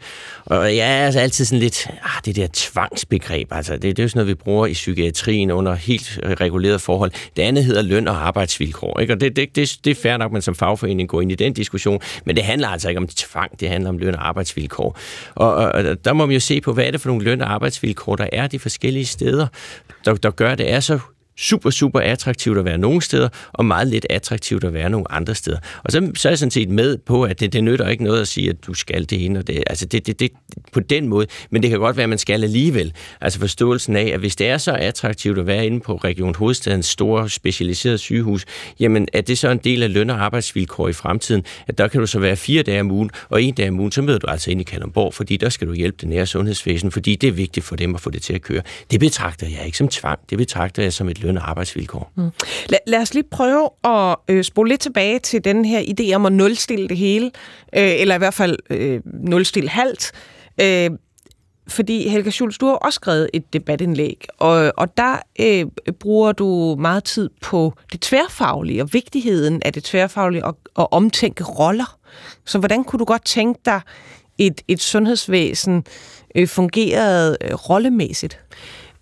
Og jeg er altså altid sådan lidt, ah, det der tvangsbegreb, altså det, det er jo sådan noget, vi bruger i psykiatrien under helt regulerede forhold. Det andet hedder løn og arbejdsvilkår, ikke? og det, det, det, det er fair nok, at man som fagforening går ind i den diskussion, men det handler altså ikke om tvang, det handler om løn og arbejdsvilkår. Og, og, og der må man jo se på, hvad er det for nogle løn og arbejdsvilkår, der er de forskellige steder, der, der gør, at det er så super, super attraktivt at være nogle steder, og meget lidt attraktivt at være nogle andre steder. Og så, så er jeg sådan set med på, at det, det nytter ikke noget at sige, at du skal det ene og det. Altså det, det, det, på den måde, men det kan godt være, at man skal alligevel. Altså forståelsen af, at hvis det er så attraktivt at være inde på Region Hovedstadens store specialiserede sygehus, jamen er det så en del af løn- og arbejdsvilkår i fremtiden, at der kan du så være fire dage om ugen, og en dag om ugen, så møder du altså ind i Kalundborg, fordi der skal du hjælpe det nære sundhedsvæsen, fordi det er vigtigt for dem at få det til at køre. Det betragter jeg ikke som tvang, det betragter jeg som et løn- og arbejdsvilkår. Mm. Lad, lad os lige prøve at øh, spole lidt tilbage til den her idé om at nulstille det hele, øh, eller i hvert fald øh, nulstille halvt. Øh, fordi Helga Schulz, du har også skrevet et debatindlæg, og, og der øh, bruger du meget tid på det tværfaglige og vigtigheden af det tværfaglige og, og omtænke roller. Så hvordan kunne du godt tænke dig, et, et sundhedsvæsen øh, fungerede øh, rollemæssigt?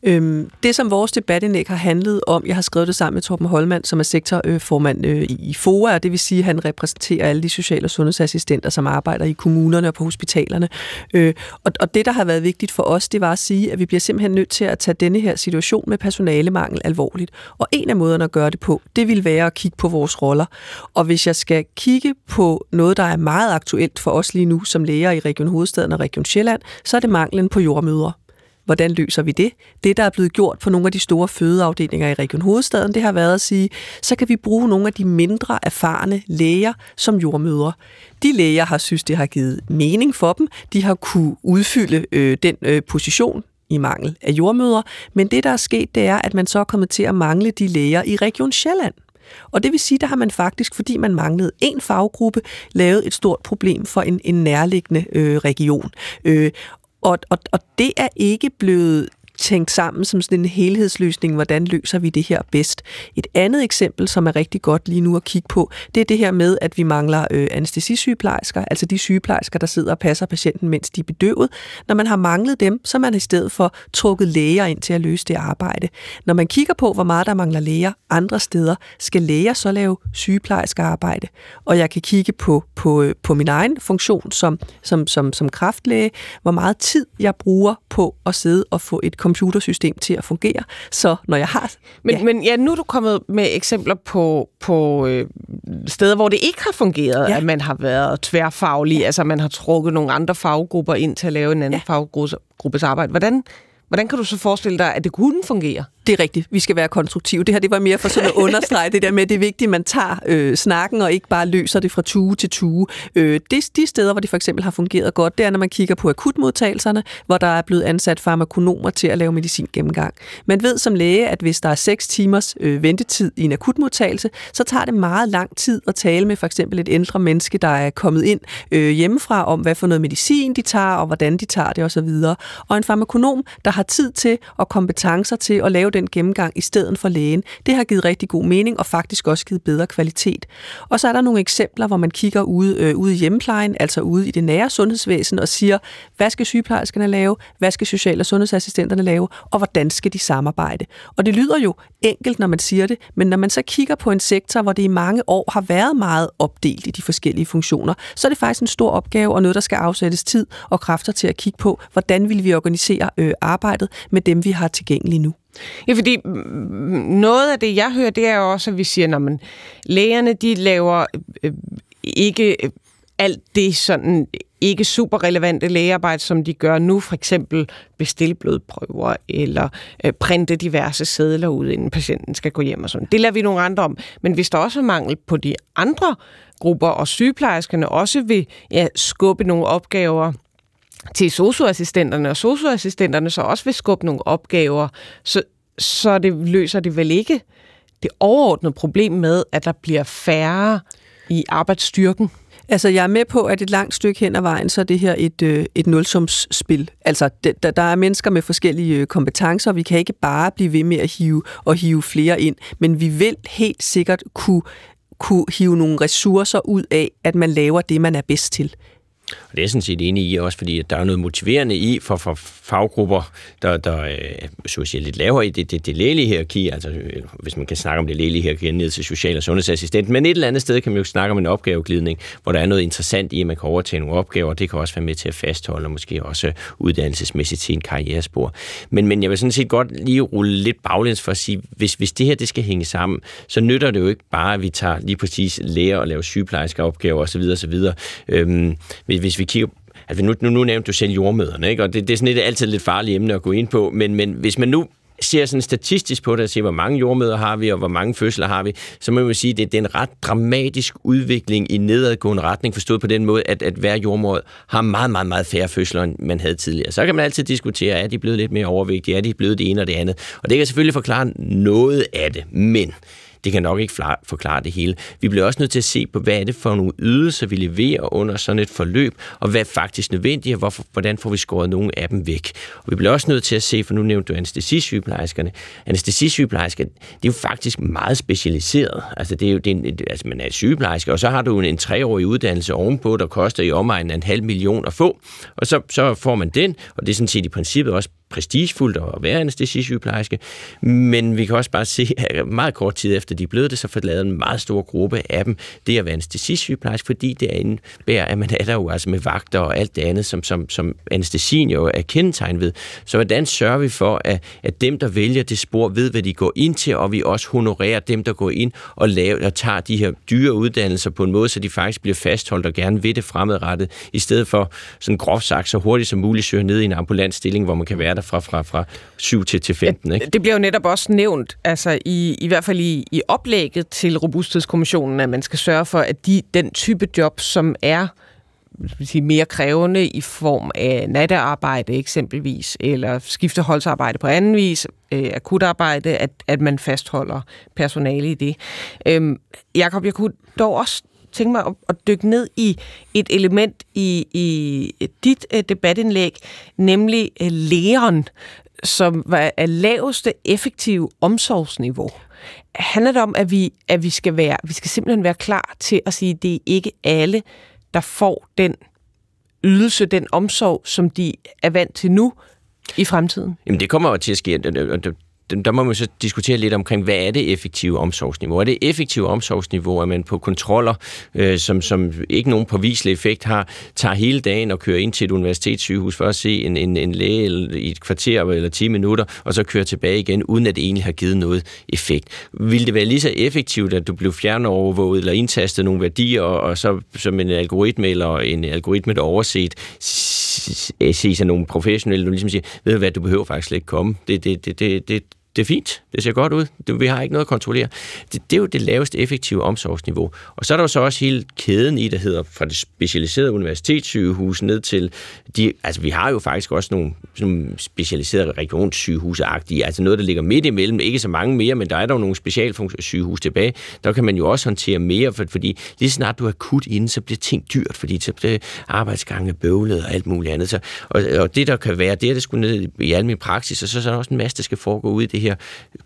Øhm, det, som vores debatindlæg har handlet om, jeg har skrevet det sammen med Torben Holmand, som er sektorformand øh, i FOA, og det vil sige, at han repræsenterer alle de sociale og sundhedsassistenter, som arbejder i kommunerne og på hospitalerne. Øh, og, og det, der har været vigtigt for os, det var at sige, at vi bliver simpelthen nødt til at tage denne her situation med personalemangel alvorligt. Og en af måderne at gøre det på, det vil være at kigge på vores roller. Og hvis jeg skal kigge på noget, der er meget aktuelt for os lige nu som læger i Region Hovedstaden og Region Sjælland, så er det manglen på jordmøder. Hvordan løser vi det? Det, der er blevet gjort på nogle af de store fødeafdelinger i Region Hovedstaden, det har været at sige, så kan vi bruge nogle af de mindre erfarne læger som jordmødre. De læger har synes, det har givet mening for dem. De har kunne udfylde øh, den øh, position, i mangel af jordmøder, men det, der er sket, det er, at man så er kommet til at mangle de læger i Region Sjælland. Og det vil sige, der har man faktisk, fordi man manglede en faggruppe, lavet et stort problem for en, en nærliggende øh, region. Øh, og, og, og det er ikke blevet tænkt sammen som sådan en helhedsløsning, hvordan løser vi det her bedst. Et andet eksempel, som er rigtig godt lige nu at kigge på, det er det her med, at vi mangler øh, anestesisygeplejersker, altså de sygeplejersker, der sidder og passer patienten, mens de er bedøvet. Når man har manglet dem, så er man i stedet for trukket læger ind til at løse det arbejde. Når man kigger på, hvor meget der mangler læger andre steder, skal læger så lave sygeplejerskearbejde. Og jeg kan kigge på, på, øh, på min egen funktion som, som, som, som kraftlæge, hvor meget tid jeg bruger på at sidde og få et computersystem til at fungere. Så når jeg har... Men ja, men ja nu er du kommet med eksempler på, på øh, steder, hvor det ikke har fungeret, ja. at man har været tværfaglig, ja. altså man har trukket nogle andre faggrupper ind til at lave en anden ja. faggruppes arbejde. Hvordan, hvordan kan du så forestille dig, at det kunne fungere? Det er rigtigt. Vi skal være konstruktive. Det her det var mere for sådan at understrege det der med, at det er vigtigt, at man tager øh, snakken og ikke bare løser det fra tue til tue. Øh, det, de steder, hvor det for eksempel har fungeret godt, det er, når man kigger på akutmodtagelserne, hvor der er blevet ansat farmakonomer til at lave medicin gennemgang. Man ved som læge, at hvis der er 6 timers øh, ventetid i en akutmodtagelse, så tager det meget lang tid at tale med for eksempel et ældre menneske, der er kommet ind øh, hjemmefra om, hvad for noget medicin de tager, og hvordan de tager det osv. Og en farmakonom, der har tid til og kompetencer til at lave den gennemgang i stedet for lægen. Det har givet rigtig god mening og faktisk også givet bedre kvalitet. Og så er der nogle eksempler, hvor man kigger ude, øh, ude i hjemmeplejen, altså ude i det nære sundhedsvæsen og siger, hvad skal sygeplejerskerne lave, hvad skal social- og sundhedsassistenterne lave, og hvordan skal de samarbejde. Og det lyder jo enkelt, når man siger det, men når man så kigger på en sektor, hvor det i mange år har været meget opdelt i de forskellige funktioner, så er det faktisk en stor opgave og noget, der skal afsættes tid og kræfter til at kigge på, hvordan vil vi organisere øh, arbejdet arbejdet med dem, vi har tilgængelige nu. Ja, fordi noget af det, jeg hører, det er også, at vi siger, at lægerne de laver øh, ikke alt det sådan ikke super relevante lægearbejde, som de gør nu, for eksempel bestille blodprøver eller øh, printe diverse sædler ud, inden patienten skal gå hjem og sådan. Det lader vi nogle andre om. Men hvis der også er mangel på de andre grupper, og sygeplejerskerne også vil ja, skubbe nogle opgaver til socioassistenterne, og socioassistenterne så også vil skubbe nogle opgaver, så, så det løser det vel ikke det overordnede problem med, at der bliver færre i arbejdsstyrken. Altså, jeg er med på, at et langt stykke hen ad vejen, så er det her et, øh, et nulsumsspil. Altså, der, der er mennesker med forskellige øh, kompetencer, og vi kan ikke bare blive ved med at hive og hive flere ind, men vi vil helt sikkert kunne, kunne hive nogle ressourcer ud af, at man laver det, man er bedst til. Og det er jeg sådan set enig i også, fordi der er noget motiverende i for, for faggrupper, der, der øh, så at sige, lidt lavere i det, det, det lægelige hierarki, altså øh, hvis man kan snakke om det lægelige hierarki ned til social- og sundhedsassistent, men et eller andet sted kan man jo snakke om en opgaveglidning, hvor der er noget interessant i, at man kan overtage nogle opgaver, det kan også være med til at fastholde, og måske også uddannelsesmæssigt til en karrierespor. Men, men jeg vil sådan set godt lige rulle lidt baglæns for at sige, hvis, hvis det her det skal hænge sammen, så nytter det jo ikke bare, at vi tager lige præcis læger og laver sygeplejerske opgaver osv. osv. Øhm, hvis vi kigger Altså nu, nu, nu nævnte du selv jordmøderne, ikke? og det, det er sådan et altid lidt farligt emne at gå ind på, men, men hvis man nu ser sådan statistisk på det og siger, hvor mange jordmøder har vi, og hvor mange fødsler har vi, så må man sige, at det, det er en ret dramatisk udvikling i nedadgående retning, forstået på den måde, at, at hver jordmor har meget, meget, meget færre fødsler, end man havde tidligere. Så kan man altid diskutere, er de blevet lidt mere overvægtige, er de blevet det ene og det andet, og det kan selvfølgelig forklare noget af det, men det kan nok ikke forklare det hele. Vi bliver også nødt til at se på, hvad er det for nogle ydelser, vi leverer under sådan et forløb, og hvad er faktisk nødvendigt, og hvorfor, hvordan får vi skåret nogle af dem væk. Og vi bliver også nødt til at se, for nu nævnte du anestesisygeplejerskerne. Anestesisygeplejersker, det er jo faktisk meget specialiseret. Altså, det er jo, det er en, altså man er sygeplejerske, og så har du en, en treårig uddannelse ovenpå, der koster i omegnen af en halv million at få, og så, så får man den, og det er sådan set i princippet også prestigefuldt at være anestesisygeplejerske, men vi kan også bare se, at meget kort tid efter de er blevet det, så forlader en meget stor gruppe af dem det at være anestesisygeplejerske, fordi det indebærer, at man er der jo altså med vagter og alt det andet, som, som, som anestesien jo er kendetegn ved. Så hvordan sørger vi for, at, at dem, der vælger det spor, ved, hvad de går ind til, og vi også honorerer dem, der går ind og, laver, og tager de her dyre uddannelser på en måde, så de faktisk bliver fastholdt og gerne ved det fremadrettet, i stedet for sådan groft sagt, så hurtigt som muligt søger ned i en ambulant stilling, hvor man kan være der fra, fra, fra 7 til, til 15. Ikke? Det bliver jo netop også nævnt, altså i, i hvert fald i, i oplægget til Robusthedskommissionen, at man skal sørge for, at de, den type job, som er sige, mere krævende i form af nattearbejde eksempelvis, eller skifteholdsarbejde på anden vis, øh, akutarbejde, at, at man fastholder personale i det. Øhm, Jakob, jeg kunne dog også tænke mig at, at dykke ned i et element i, i dit øh, debatindlæg, nemlig øh, uh, lægeren, som var laveste effektive omsorgsniveau. Handler det om, at vi, at vi skal være, vi skal simpelthen være klar til at sige, at det er ikke alle, der får den ydelse, den omsorg, som de er vant til nu i fremtiden? Jamen det kommer jo til at ske der må man så diskutere lidt omkring, hvad er det effektive omsorgsniveau? Er det effektive omsorgsniveau, at man på kontroller, øh, som, som ikke nogen påviselig effekt har, tager hele dagen og kører ind til et universitetssygehus for at se en, en, en læge i et kvarter eller 10 minutter, og så kører tilbage igen, uden at det egentlig har givet noget effekt? Vil det være lige så effektivt, at du blev fjernovervåget eller indtastet nogle værdier, og, og så som en algoritme eller en algoritme, der overset, ses af nogle professionelle, du ligesom siger, ved du hvad, du behøver faktisk slet ikke komme. Det, det, det, det, det det er fint, det ser godt ud, det, vi har ikke noget at kontrollere. Det, det er jo det laveste effektive omsorgsniveau. Og så er der jo så også hele kæden i, der hedder fra det specialiserede universitetssygehus ned til de, altså vi har jo faktisk også nogle, nogle specialiserede regionssygehuse-agtige, altså noget, der ligger midt imellem, ikke så mange mere, men der er der jo nogle specialsygehus tilbage, der kan man jo også håndtere mere, for, fordi lige snart du er akut inde, så bliver ting dyrt, fordi så bliver arbejdsgange bøvlet og alt muligt andet. Så, og, og det, der kan være, det er, det skulle ned i almindelig praksis, og så, så er der også en masse, der skal foregå ud i det her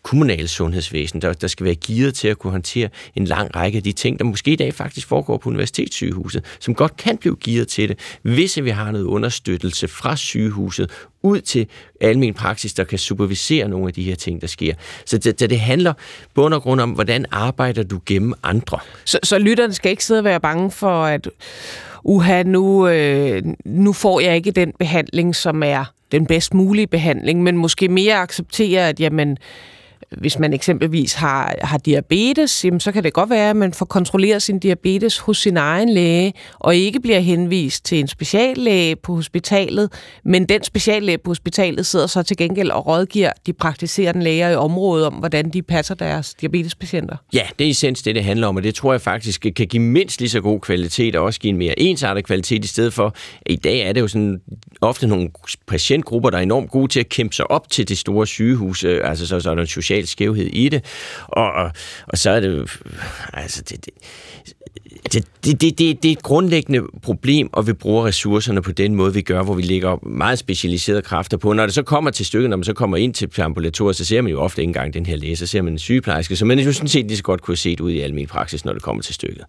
kommunale sundhedsvæsen, der, der skal være gearet til at kunne håndtere en lang række af de ting, der måske i dag faktisk foregår på universitetssygehuset, som godt kan blive gearet til det, hvis vi har noget understøttelse fra sygehuset ud til almen praksis, der kan supervisere nogle af de her ting, der sker. Så det, det handler bund og grund om, hvordan arbejder du gennem andre. Så, så lytterne skal ikke sidde og være bange for, at uha, nu, øh, nu får jeg ikke den behandling, som er den bedst mulige behandling, men måske mere acceptere, at jamen, hvis man eksempelvis har, har diabetes, jamen, så kan det godt være, at man får kontrolleret sin diabetes hos sin egen læge, og ikke bliver henvist til en speciallæge på hospitalet, men den speciallæge på hospitalet sidder så til gengæld og rådgiver de praktiserende læger i området om, hvordan de passer deres diabetespatienter. Ja, det er essens det, det handler om, og det tror jeg faktisk kan give mindst lige så god kvalitet, og også give en mere ensartet kvalitet, i stedet for, i dag er det jo sådan ofte nogle patientgrupper, der er enormt gode til at kæmpe sig op til det store sygehus, øh, altså så, så er der en social social skævhed i det. Og, og, og så er det altså det, det, det, det, det, det, det er et grundlæggende problem, og vi bruger ressourcerne på den måde, vi gør, hvor vi lægger meget specialiserede kræfter på. Når det så kommer til stykket, når man så kommer ind til ambulatoriet, så ser man jo ofte ikke engang den her læge, så ser man en sygeplejerske, så man jo sådan set lige så godt kunne se det ud i almindelig praksis, når det kommer til stykket.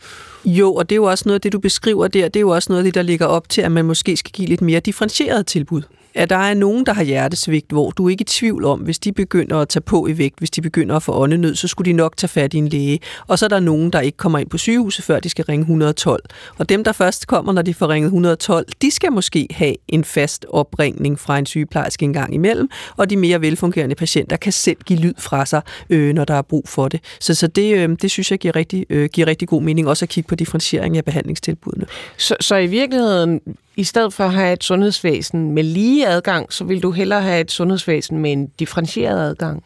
Jo, og det er jo også noget af det, du beskriver der, det er jo også noget af det, der ligger op til, at man måske skal give lidt mere differentieret tilbud at der er nogen, der har hjertesvigt, hvor du er ikke i tvivl om, hvis de begynder at tage på i vægt, hvis de begynder at få åndenød, så skulle de nok tage fat i en læge. Og så er der nogen, der ikke kommer ind på sygehuset, før de skal ringe 112. Og dem, der først kommer, når de får ringet 112, de skal måske have en fast opringning fra en sygeplejerske en gang imellem, og de mere velfungerende patienter kan selv give lyd fra sig, øh, når der er brug for det. Så, så det, øh, det synes jeg giver rigtig, øh, giver rigtig god mening, også at kigge på differentiering af behandlingstilbudene. Så, så i virkeligheden, i stedet for at have et sundhedsvæsen med lige adgang, så vil du hellere have et sundhedsvæsen med en differentieret adgang?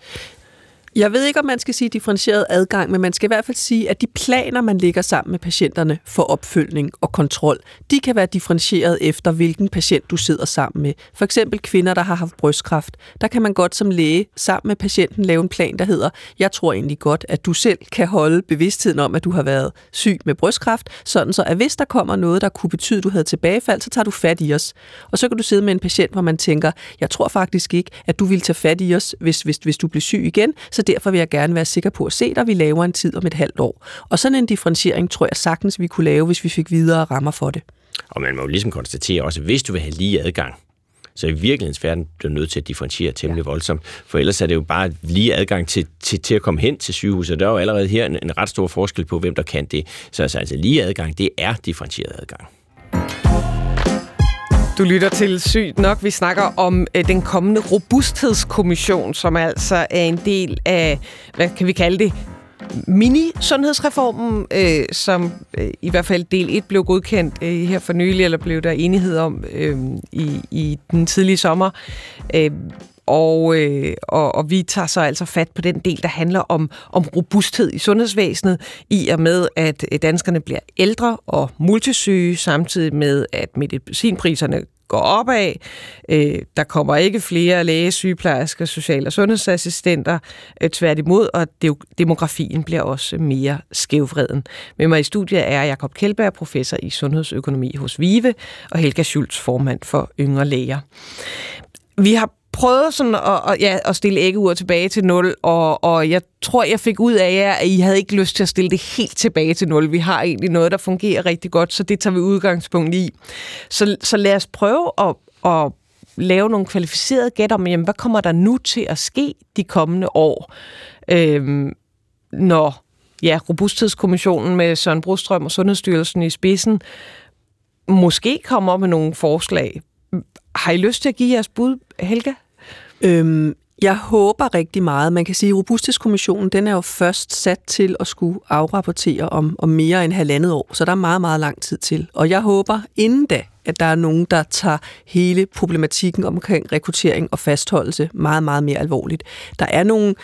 Jeg ved ikke, om man skal sige differentieret adgang, men man skal i hvert fald sige, at de planer, man lægger sammen med patienterne for opfølgning og kontrol, de kan være differentieret efter, hvilken patient du sidder sammen med. For eksempel kvinder, der har haft brystkræft. Der kan man godt som læge sammen med patienten lave en plan, der hedder, jeg tror egentlig godt, at du selv kan holde bevidstheden om, at du har været syg med brystkræft, sådan så at hvis der kommer noget, der kunne betyde, at du havde tilbagefald, så tager du fat i os. Og så kan du sidde med en patient, hvor man tænker, jeg tror faktisk ikke, at du vil tage fat i os, hvis, hvis, hvis du bliver syg igen, så derfor vil jeg gerne være sikker på at se dig. Vi laver en tid om et halvt år. Og sådan en differentiering tror jeg sagtens, vi kunne lave, hvis vi fik videre rammer for det. Og man må jo ligesom konstatere også, at hvis du vil have lige adgang, så i virkelighedens verden bliver du nødt til at differentiere temmelig ja. voldsomt. For ellers er det jo bare lige adgang til, til, til at komme hen til sygehuset. Der er jo allerede her en, en ret stor forskel på, hvem der kan det. Så altså, altså lige adgang, det er differentieret adgang. Du lytter til Sygt Nok. Vi snakker om øh, den kommende robusthedskommission, som altså er en del af, hvad kan vi kalde det, mini-sundhedsreformen, øh, som øh, i hvert fald del 1 blev godkendt øh, her for nylig, eller blev der enighed om øh, i, i den tidlige sommer. Øh, og, øh, og, og vi tager så altså fat på den del, der handler om, om robusthed i sundhedsvæsenet, i og med, at øh, danskerne bliver ældre og multisyge, samtidig med, at medicinpriserne går opad. Øh, der kommer ikke flere læge, sygeplejersker, social- og sundhedsassistenter. Øh, tværtimod, og demografien bliver også mere skævvreden. Med mig i studiet er Jakob Kjeldberg, professor i sundhedsøkonomi hos VIVE, og Helga Schultz, formand for Yngre Læger. Vi har prøvede sådan at, at, ja, at stille æggeuret tilbage til 0, og, og jeg tror, jeg fik ud af jer, at I havde ikke lyst til at stille det helt tilbage til 0. Vi har egentlig noget, der fungerer rigtig godt, så det tager vi udgangspunkt i. Så, så lad os prøve at, at lave nogle kvalificerede gæt om, jamen, hvad kommer der nu til at ske de kommende år, øhm, når ja, Robusthedskommissionen med Søren Brostrøm og Sundhedsstyrelsen i spidsen måske kommer med nogle forslag. Har I lyst til at give jeres bud, Helga? Øhm, Jeg håber rigtig meget. Man kan sige, at Robusthedskommissionen den er jo først sat til at skulle afrapportere om, om mere end halvandet år, så der er meget, meget lang tid til. Og jeg håber inden da, at der er nogen, der tager hele problematikken omkring rekruttering og fastholdelse meget, meget mere alvorligt. Der er nogle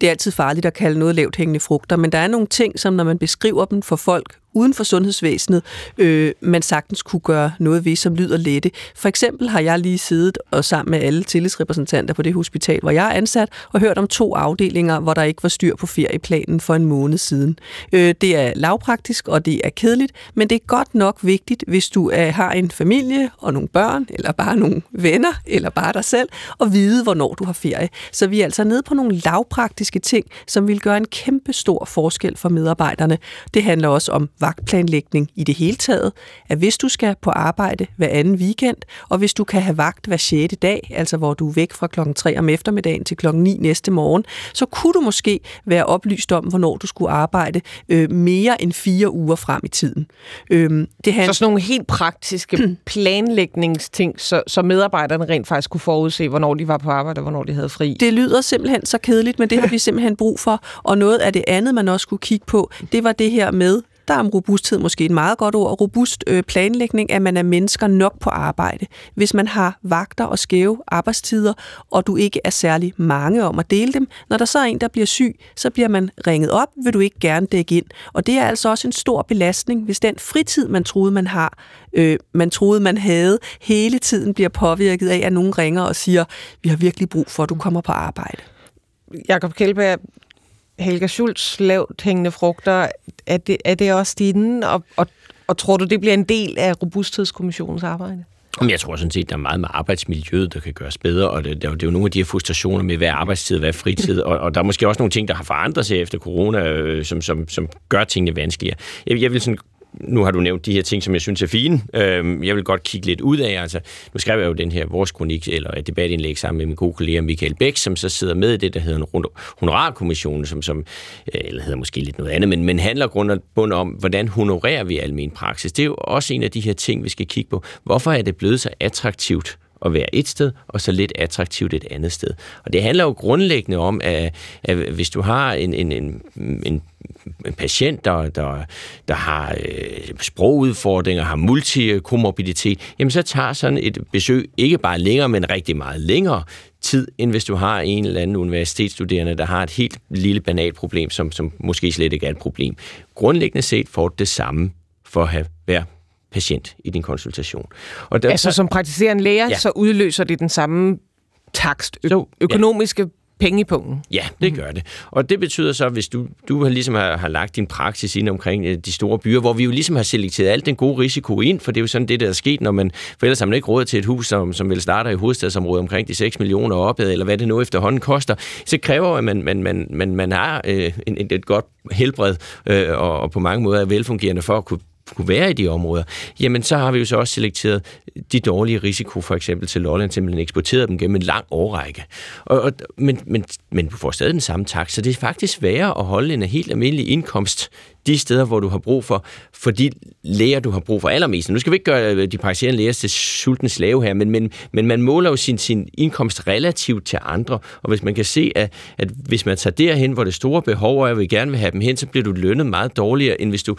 det er altid farligt at kalde noget lavt hængende frugter, men der er nogle ting, som når man beskriver dem for folk uden for sundhedsvæsenet, øh, man sagtens kunne gøre noget ved, som lyder lette. For eksempel har jeg lige siddet og sammen med alle tillidsrepræsentanter på det hospital, hvor jeg er ansat, og hørt om to afdelinger, hvor der ikke var styr på ferieplanen for en måned siden. Øh, det er lavpraktisk, og det er kedeligt, men det er godt nok vigtigt, hvis du er, har en familie og nogle børn, eller bare nogle venner, eller bare dig selv, og vide, hvornår du har ferie. Så vi er altså nede på nogle lavpraktiske ting, som vil gøre en kæmpe stor forskel for medarbejderne. Det handler også om vagtplanlægning i det hele taget, at hvis du skal på arbejde hver anden weekend, og hvis du kan have vagt hver 6. dag, altså hvor du er væk fra klokken 3 om eftermiddagen til klokken 9 næste morgen, så kunne du måske være oplyst om, hvornår du skulle arbejde øh, mere end fire uger frem i tiden. Øh, det han... Så sådan nogle helt praktiske planlægningsting, så, så medarbejderne rent faktisk kunne forudse, hvornår de var på arbejde og hvornår de havde fri. Det lyder simpelthen så kedeligt, men det har vi simpelthen brug for. Og noget af det andet, man også kunne kigge på, det var det her med, der er om robusthed måske et meget godt ord. Robust øh, planlægning, at man er mennesker nok på arbejde. Hvis man har vagter og skæve arbejdstider, og du ikke er særlig mange om at dele dem, når der så er en, der bliver syg, så bliver man ringet op, vil du ikke gerne dække ind. Og det er altså også en stor belastning, hvis den fritid, man troede, man har, øh, man troede, man havde, hele tiden bliver påvirket af, at nogen ringer og siger, vi har virkelig brug for, at du kommer på arbejde. Jakob Kjellberg, Helga Schultz lavt hængende frugter, er det, er det også dine, og, og, og tror du, det bliver en del af Robusthedskommissionens arbejde? Jeg tror sådan set, der er meget med arbejdsmiljøet, der kan gøres bedre, og det, det, er, jo, det er jo nogle af de her frustrationer med, hvad er arbejdstid, hvad er fritid, og, og der er måske også nogle ting, der har forandret sig efter corona, øh, som, som, som gør tingene vanskeligere. Jeg, jeg vil sådan nu har du nævnt de her ting, som jeg synes er fine. Øhm, jeg vil godt kigge lidt ud af. Altså, nu skrev jeg jo den her vores kronik, eller et debatindlæg sammen med min gode kollega Michael Bæk, som så sidder med i det, der hedder en honorarkommission, som, som øh, eller hedder måske lidt noget andet, men, men handler grund og bund om, hvordan honorerer vi almen praksis. Det er jo også en af de her ting, vi skal kigge på. Hvorfor er det blevet så attraktivt at være et sted, og så lidt attraktivt et andet sted. Og det handler jo grundlæggende om, at, at hvis du har en, en, en, en en patient, der, der, der har øh, sprogudfordringer, har multikomorbiditet, jamen så tager sådan et besøg ikke bare længere, men rigtig meget længere tid, end hvis du har en eller anden universitetsstuderende, der har et helt lille banalt problem, som, som måske slet ikke er et problem. Grundlæggende set får det samme for at have, være patient i din konsultation. Og der, altså som praktiserende læger, ja. så udløser det den samme takst, ø- økonomiske ja penge i pungen. Ja, det gør det. Og det betyder så, hvis du, du har ligesom har, har lagt din praksis ind omkring øh, de store byer, hvor vi jo ligesom har selekteret alt den gode risiko ind, for det er jo sådan det, der er sket, når man, for ellers har man ikke råd til et hus, som, som vil starte i hovedstadsområdet omkring de 6 millioner opad, eller hvad det nu efterhånden koster, så kræver at man, man, man, man, man har øh, en, et godt helbred øh, og, og på mange måder er velfungerende for at kunne kunne være i de områder, jamen så har vi jo så også selekteret de dårlige risiko, for eksempel til Lolland, simpelthen eksporteret dem gennem en lang årrække. Og, og, men, men, men du får stadig den samme tak, så det er faktisk værre at holde en helt almindelig indkomst de steder, hvor du har brug for, for de læger, du har brug for allermest. Nu skal vi ikke gøre øh, de praktiserende læger til sultens slave her, men, men, men man måler jo sin, sin indkomst relativt til andre, og hvis man kan se, at, at hvis man tager derhen, hvor det store behov er, og vi gerne vil have dem hen, så bliver du lønnet meget dårligere, end hvis du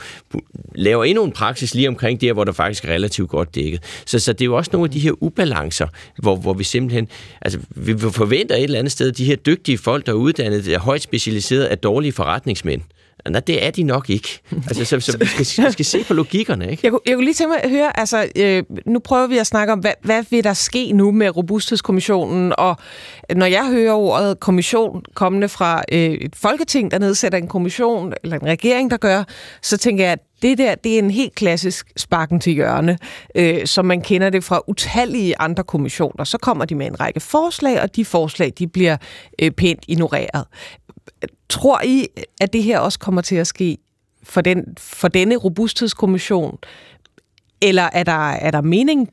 laver endnu en praksis lige omkring der, hvor der faktisk er relativt godt dækket. Så, så det er jo også nogle af de her ubalancer, hvor, hvor vi simpelthen, altså vi forventer et eller andet sted, at de her dygtige folk, der er uddannet, er højt specialiseret, er dårlige forretningsmænd. Nej, det er de nok ikke. Altså, så, så vi, skal, vi skal se på logikkerne, ikke? Jeg, jeg kunne lige tænke mig at høre, altså, øh, nu prøver vi at snakke om, hvad, hvad vil der ske nu med Robusthedskommissionen, og når jeg hører ordet kommission kommende fra øh, et folketing, der nedsætter en kommission, eller en regering, der gør, så tænker jeg, at det der, det er en helt klassisk sparken til hjørne, øh, som man kender det fra utallige andre kommissioner. Så kommer de med en række forslag, og de forslag, de bliver øh, pænt ignoreret. Tror I, at det her også kommer til at ske for, den, for denne robusthedskommission? Eller er der, er der mening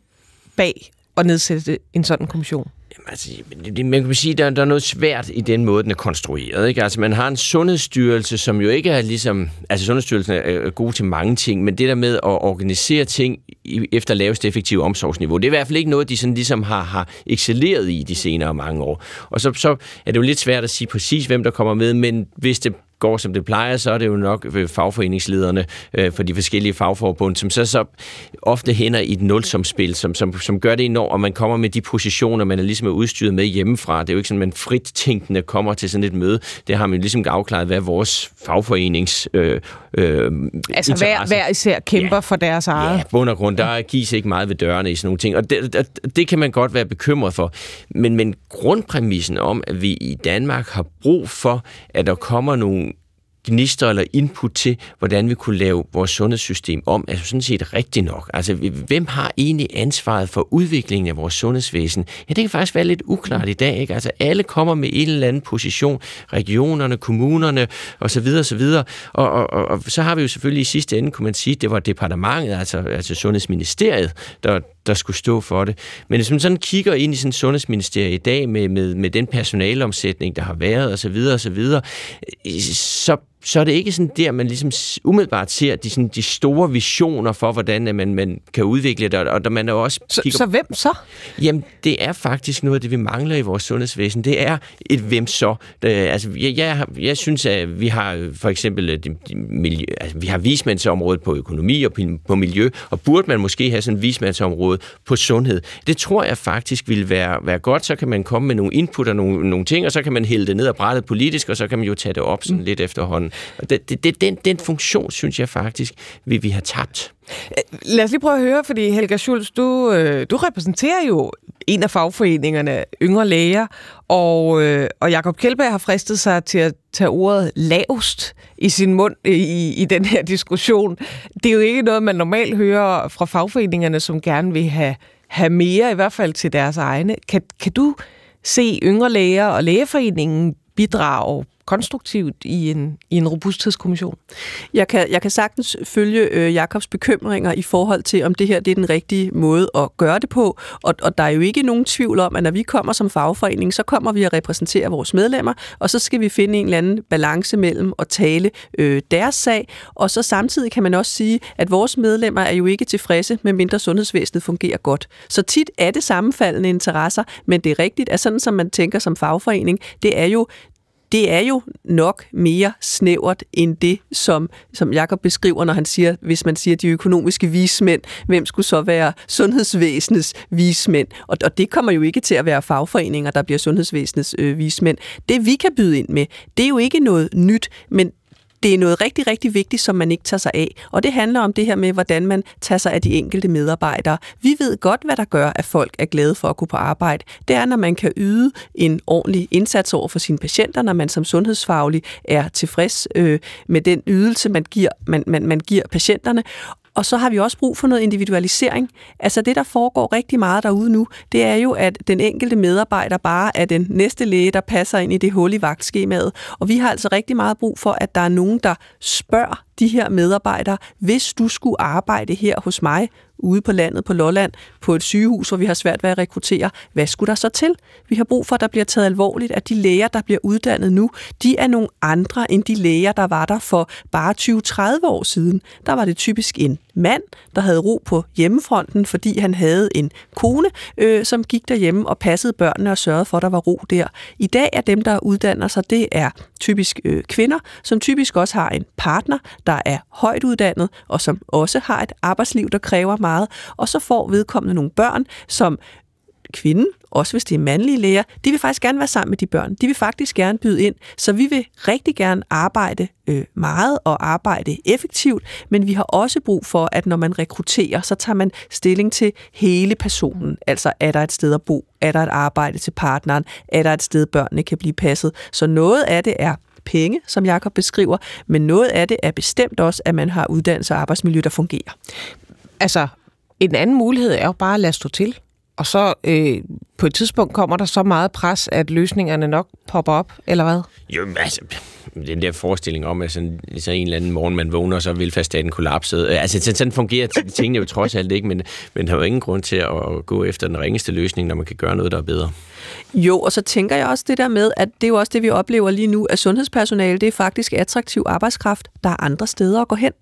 bag at nedsætte en sådan kommission? Jamen, altså, det, man kan sige, der, der er noget svært i den måde, den er konstrueret. Ikke? Altså, man har en sundhedsstyrelse, som jo ikke er ligesom... Altså, sundhedsstyrelsen er god til mange ting, men det der med at organisere ting efter lavest effektive omsorgsniveau, det er i hvert fald ikke noget, de sådan ligesom har, har excelleret i de senere mange år. Og så, så er det jo lidt svært at sige præcis, hvem der kommer med, men hvis det går som det plejer, så er det jo nok fagforeningslederne øh, for de forskellige fagforbund, som så, så ofte hænder i et nulsomspil, som, som, som gør det enormt, og man kommer med de positioner, man er ligesom er udstyret med hjemmefra. Det er jo ikke sådan, man frit tænkende kommer til sådan et møde. Det har man ligesom afklaret, hvad vores fagforenings øh, øh, Altså hver, hver især kæmper ja, for deres eget. Ja, bund og grund, der gives ikke meget ved dørene i sådan nogle ting, og det, det, det kan man godt være bekymret for. Men, men grundpræmissen om, at vi i Danmark har brug for, at der kommer nogle gnister eller input til, hvordan vi kunne lave vores sundhedssystem om, er sådan set rigtigt nok. Altså, hvem har egentlig ansvaret for udviklingen af vores sundhedsvæsen? Ja, det kan faktisk være lidt uklart i dag, ikke? Altså, alle kommer med en eller anden position, regionerne, kommunerne, osv., osv., og, og, og, og så har vi jo selvfølgelig i sidste ende, kunne man sige, det var departementet, altså, altså Sundhedsministeriet, der, der skulle stå for det. Men hvis man sådan kigger ind i sådan sundhedsministeriet i dag med, med, med den personalomsætning, der har været osv., osv., så videre, så er det ikke sådan der, man ligesom umiddelbart ser de, sådan, de store visioner for, hvordan man, man kan udvikle det. Og der man er også så, kigger, så hvem så? Jamen, det er faktisk noget af det, vi mangler i vores sundhedsvæsen. Det er et hvem så. Det, altså, jeg, jeg, jeg synes, at vi har for eksempel øh, de, de miljø, altså, vi har vismandsområdet på økonomi og på, på miljø, og burde man måske have sådan et vismandsområde på sundhed. Det tror jeg faktisk ville være, være godt. Så kan man komme med nogle input og nogle, nogle ting, og så kan man hælde det ned og brættet politisk, og så kan man jo tage det op sådan mm. lidt efterhånden. Det, det, det, den, den funktion, synes jeg faktisk, vi, vi har tabt. Øh, lad os lige prøve at høre, fordi Helga Schulz, du, øh, du repræsenterer jo en af fagforeningerne, Yngre Læger, og, øh, og Jakob Kjeldberg har fristet sig til at tage ordet lavst i sin mund i, i den her diskussion. Det er jo ikke noget, man normalt hører fra fagforeningerne, som gerne vil have, have mere, i hvert fald til deres egne. Kan, kan du se Yngre Læger og Lægeforeningen bidrage konstruktivt i en, i en robusthedskommission? Jeg kan, jeg kan sagtens følge øh, Jakobs bekymringer i forhold til, om det her det er den rigtige måde at gøre det på. Og, og der er jo ikke nogen tvivl om, at når vi kommer som fagforening, så kommer vi at repræsentere vores medlemmer, og så skal vi finde en eller anden balance mellem at tale øh, deres sag, og så samtidig kan man også sige, at vores medlemmer er jo ikke tilfredse, med mindre sundhedsvæsenet fungerer godt. Så tit er det sammenfaldende interesser, men det er rigtigt, at sådan som man tænker som fagforening, det er jo det er jo nok mere snævert end det, som, som Jakob beskriver, når han siger, hvis man siger de økonomiske vismænd, hvem skulle så være sundhedsvæsenets vismænd? Og, og det kommer jo ikke til at være fagforeninger, der bliver sundhedsvæsenets øh, vismænd. Det vi kan byde ind med, det er jo ikke noget nyt, men det er noget rigtig, rigtig vigtigt, som man ikke tager sig af. Og det handler om det her med, hvordan man tager sig af de enkelte medarbejdere. Vi ved godt, hvad der gør, at folk er glade for at gå på arbejde. Det er, når man kan yde en ordentlig indsats over for sine patienter, når man som sundhedsfaglig er tilfreds øh, med den ydelse, man giver, man, man, man giver patienterne. Og så har vi også brug for noget individualisering. Altså det, der foregår rigtig meget derude nu, det er jo, at den enkelte medarbejder bare er den næste læge, der passer ind i det hul i vagtskemaet. Og vi har altså rigtig meget brug for, at der er nogen, der spørger de her medarbejdere, hvis du skulle arbejde her hos mig, ude på landet på Lolland, på et sygehus, hvor vi har svært ved at rekruttere, hvad skulle der så til? Vi har brug for, at der bliver taget alvorligt, at de læger, der bliver uddannet nu, de er nogle andre end de læger, der var der for bare 20-30 år siden. Der var det typisk en mand, der havde ro på hjemmefronten, fordi han havde en kone, øh, som gik derhjemme og passede børnene og sørgede for, at der var ro der. I dag er dem, der uddanner sig, det er typisk øh, kvinder, som typisk også har en partner, der er højt uddannet, og som også har et arbejdsliv, der kræver meget, og så får vedkommende nogle børn, som kvinde, også hvis det er mandlige læger, de vil faktisk gerne være sammen med de børn. De vil faktisk gerne byde ind. Så vi vil rigtig gerne arbejde øh, meget og arbejde effektivt, men vi har også brug for, at når man rekrutterer, så tager man stilling til hele personen. Altså, er der et sted at bo? Er der et arbejde til partneren? Er der et sted, børnene kan blive passet? Så noget af det er penge, som Jakob beskriver, men noget af det er bestemt også, at man har uddannelse og arbejdsmiljø, der fungerer. Altså, en anden mulighed er jo bare at lade stå til. Og så øh, på et tidspunkt kommer der så meget pres, at løsningerne nok popper op, eller hvad? Jo, altså, den der forestilling om, at sådan, så en eller anden morgen, man vågner, og så er velfærdsstaten kollapset. Øh, altså, sådan fungerer tingene jo trods alt ikke, men, men der er jo ingen grund til at gå efter den ringeste løsning, når man kan gøre noget, der er bedre. Jo, og så tænker jeg også det der med, at det er jo også det, vi oplever lige nu, at sundhedspersonale, det er faktisk attraktiv arbejdskraft. Der er andre steder at gå hen.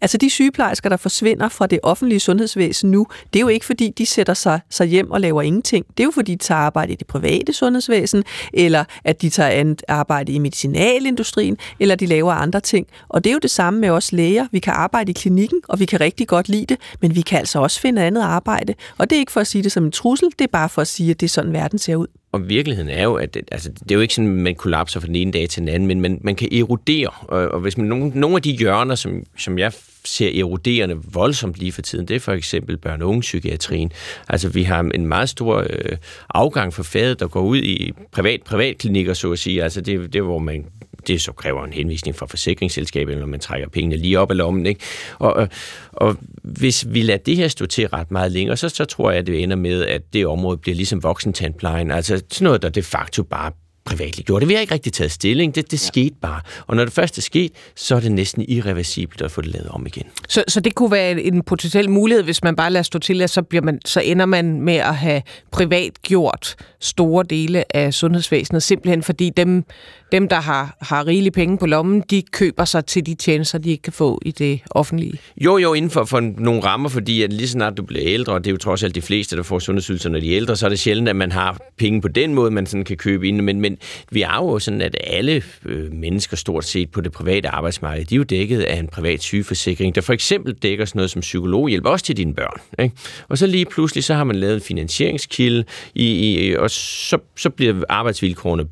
Altså de sygeplejersker, der forsvinder fra det offentlige sundhedsvæsen nu, det er jo ikke fordi, de sætter sig, sig hjem og laver ingenting. Det er jo fordi, de tager arbejde i det private sundhedsvæsen, eller at de tager arbejde i medicinalindustrien, eller de laver andre ting. Og det er jo det samme med os læger. Vi kan arbejde i klinikken, og vi kan rigtig godt lide det, men vi kan altså også finde andet arbejde. Og det er ikke for at sige det som en trussel, det er bare for at sige, at det er sådan, verden ser ud. Og virkeligheden er jo, at altså, det er jo ikke sådan, at man kollapser fra den ene dag til den anden, men man, man kan erodere. Og, og hvis man nogle, nogle af de hjørner, som, som jeg ser eroderende voldsomt lige for tiden, det er for eksempel børne- og psykiatrien. Altså vi har en meget stor øh, afgang for fadet, der går ud i privat privatklinikker, så at sige. Altså det, det hvor man det så kræver en henvisning fra forsikringsselskabet, når man trækker pengene lige op af lommen. Ikke? Og, og, hvis vi lader det her stå til ret meget længere, så, så tror jeg, at det ender med, at det område bliver ligesom voksentandplejen. Altså sådan noget, der de facto bare privatligt gjorde det. Vi har ikke rigtig taget stilling. Det, det ja. skete bare. Og når det først er sket, så er det næsten irreversibelt at få det lavet om igen. Så, så det kunne være en potentiel mulighed, hvis man bare lader stå til, at så, bliver man, så ender man med at have privat gjort store dele af sundhedsvæsenet, simpelthen fordi dem, dem der har, har rigelige penge på lommen, de køber sig til de tjenester, de ikke kan få i det offentlige. Jo, jo, inden for, for nogle rammer, fordi at lige snart du bliver ældre, og det er jo trods alt de fleste, der får sundhedsydelser, når de er ældre, så er det sjældent, at man har penge på den måde, man sådan kan købe ind. Men, men vi er jo sådan, at alle øh, mennesker stort set på det private arbejdsmarked, de er jo dækket af en privat sygeforsikring, der for eksempel dækker sådan noget som psykologhjælp, også til dine børn. Ikke? Og så lige pludselig, så har man lavet en finansieringskilde, i, i, og så, så bliver arbejdsvilkårene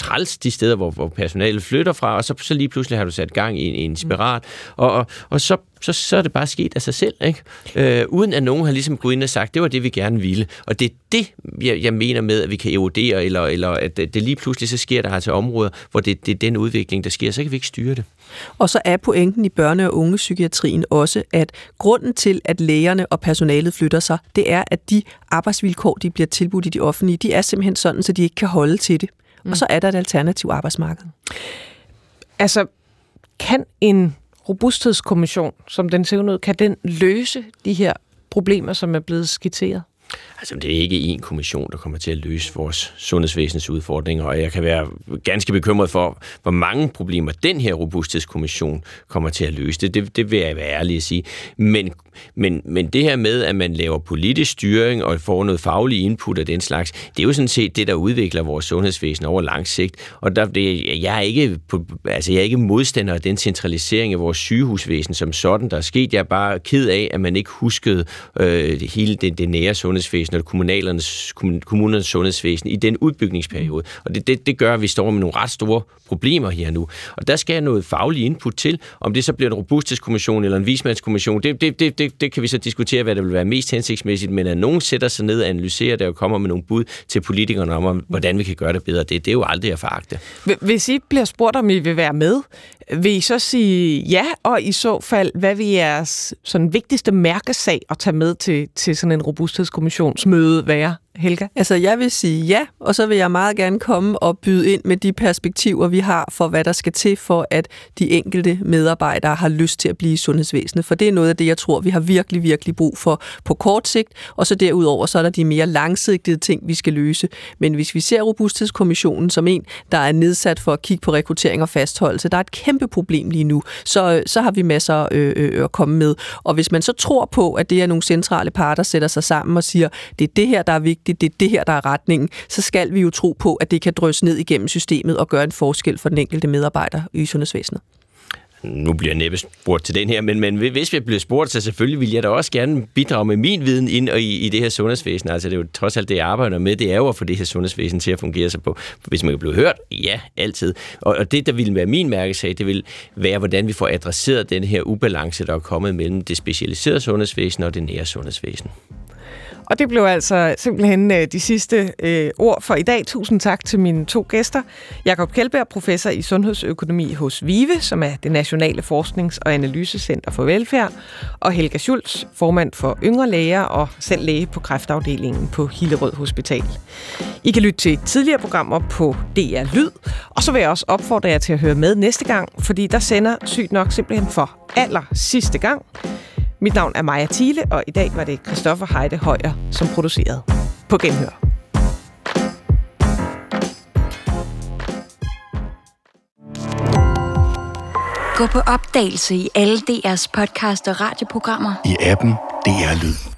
træls de steder, hvor, hvor personalet flytter fra, og så, så lige pludselig har du sat gang i en, i en spiral, og, og, og så, så, så er det bare sket af sig selv, ikke? Øh, uden at nogen har ligesom gået ind og sagt, det var det, vi gerne ville. Og det er det, jeg, jeg mener med, at vi kan erodere, eller, eller at det lige pludselig så sker der altså områder, hvor det, det er den udvikling, der sker, så kan vi ikke styre det. Og så er pointen i børne- og ungepsykiatrien også, at grunden til, at lægerne og personalet flytter sig, det er, at de arbejdsvilkår, de bliver tilbudt i de offentlige, de er simpelthen sådan, så de ikke kan holde til det. Mm. Og så er der et alternativ arbejdsmarked. Altså, kan en robusthedskommission, som den ser ud, kan den løse de her problemer, som er blevet skitseret? Altså, det er ikke en kommission, der kommer til at løse vores sundhedsvæsens udfordringer, og jeg kan være ganske bekymret for, hvor mange problemer den her robusthedskommission kommer til at løse. Det, det, det vil jeg være ærlig at sige. Men, men, men det her med, at man laver politisk styring og får noget faglig input af den slags, det er jo sådan set det, der udvikler vores sundhedsvæsen over lang sigt. Og der, det, jeg, er ikke, altså, jeg er ikke modstander af den centralisering af vores sygehusvæsen som sådan, der er sket. Jeg er bare ked af, at man ikke huskede øh, hele det, det nære sundhedsvæsen og kommunernes, kommunernes sundhedsvæsen i den udbygningsperiode. Og det, det, det gør, at vi står med nogle ret store problemer her nu. Og der skal noget faglig input til. Om det så bliver en robusthedskommission eller en vismandskommission, det, det, det, det, det kan vi så diskutere, hvad der vil være mest hensigtsmæssigt, men at nogen sætter sig ned og analyserer det og kommer med nogle bud til politikerne om, hvordan vi kan gøre det bedre, det, det er jo aldrig at foragte. Hvis I bliver spurgt, om I vil være med, vil I så sige ja, og i så fald, hvad vil jeres sådan vigtigste mærkesag at tage med til, til sådan en robusthedskommissionsmøde være? Helga? Altså, jeg vil sige ja, og så vil jeg meget gerne komme og byde ind med de perspektiver, vi har for, hvad der skal til for, at de enkelte medarbejdere har lyst til at blive i sundhedsvæsenet. For det er noget af det, jeg tror, vi har virkelig, virkelig brug for på kort sigt. Og så derudover, så er der de mere langsigtede ting, vi skal løse. Men hvis vi ser Robusthedskommissionen som en, der er nedsat for at kigge på rekruttering og fastholdelse, der er et kæmpe problem lige nu, så, så har vi masser øh, øh, øh at komme med. Og hvis man så tror på, at det er nogle centrale parter, sætter sig sammen og siger, det er det her, der er vigtigt, rigtigt, det er det her, der er retningen, så skal vi jo tro på, at det kan drøse ned igennem systemet og gøre en forskel for den enkelte medarbejder i sundhedsvæsenet nu bliver jeg næppe spurgt til den her, men, men hvis vi bliver spurgt, så selvfølgelig vil jeg da også gerne bidrage med min viden ind og i, i det her sundhedsvæsen. Altså det er jo trods alt det, jeg arbejder med, det er jo at få det her sundhedsvæsen til at fungere sig på. Hvis man kan blive hørt, ja, altid. Og, og det, der ville være min mærkesag, det vil være, hvordan vi får adresseret den her ubalance, der er kommet mellem det specialiserede sundhedsvæsen og det nære sundhedsvæsen. Og det blev altså simpelthen øh, de sidste øh, ord for i dag. Tusind tak til mine to gæster. Jakob Kjeldberg, professor i sundhedsøkonomi hos VIVE, som er det Nationale Forsknings- og Analysecenter for Velfærd, og Helga Schulz, formand for Yngre Læger og selv læge på kræftafdelingen på Hillerød Hospital. I kan lytte til tidligere programmer på DR Lyd, og så vil jeg også opfordre jer til at høre med næste gang, fordi der sender sygt nok simpelthen for aller sidste gang mit navn er Maja Thiele, og i dag var det Christoffer Heide Højer, som producerede. På genhør. Gå på opdagelse i alle DR's podcast og radioprogrammer. I appen DR Lyd.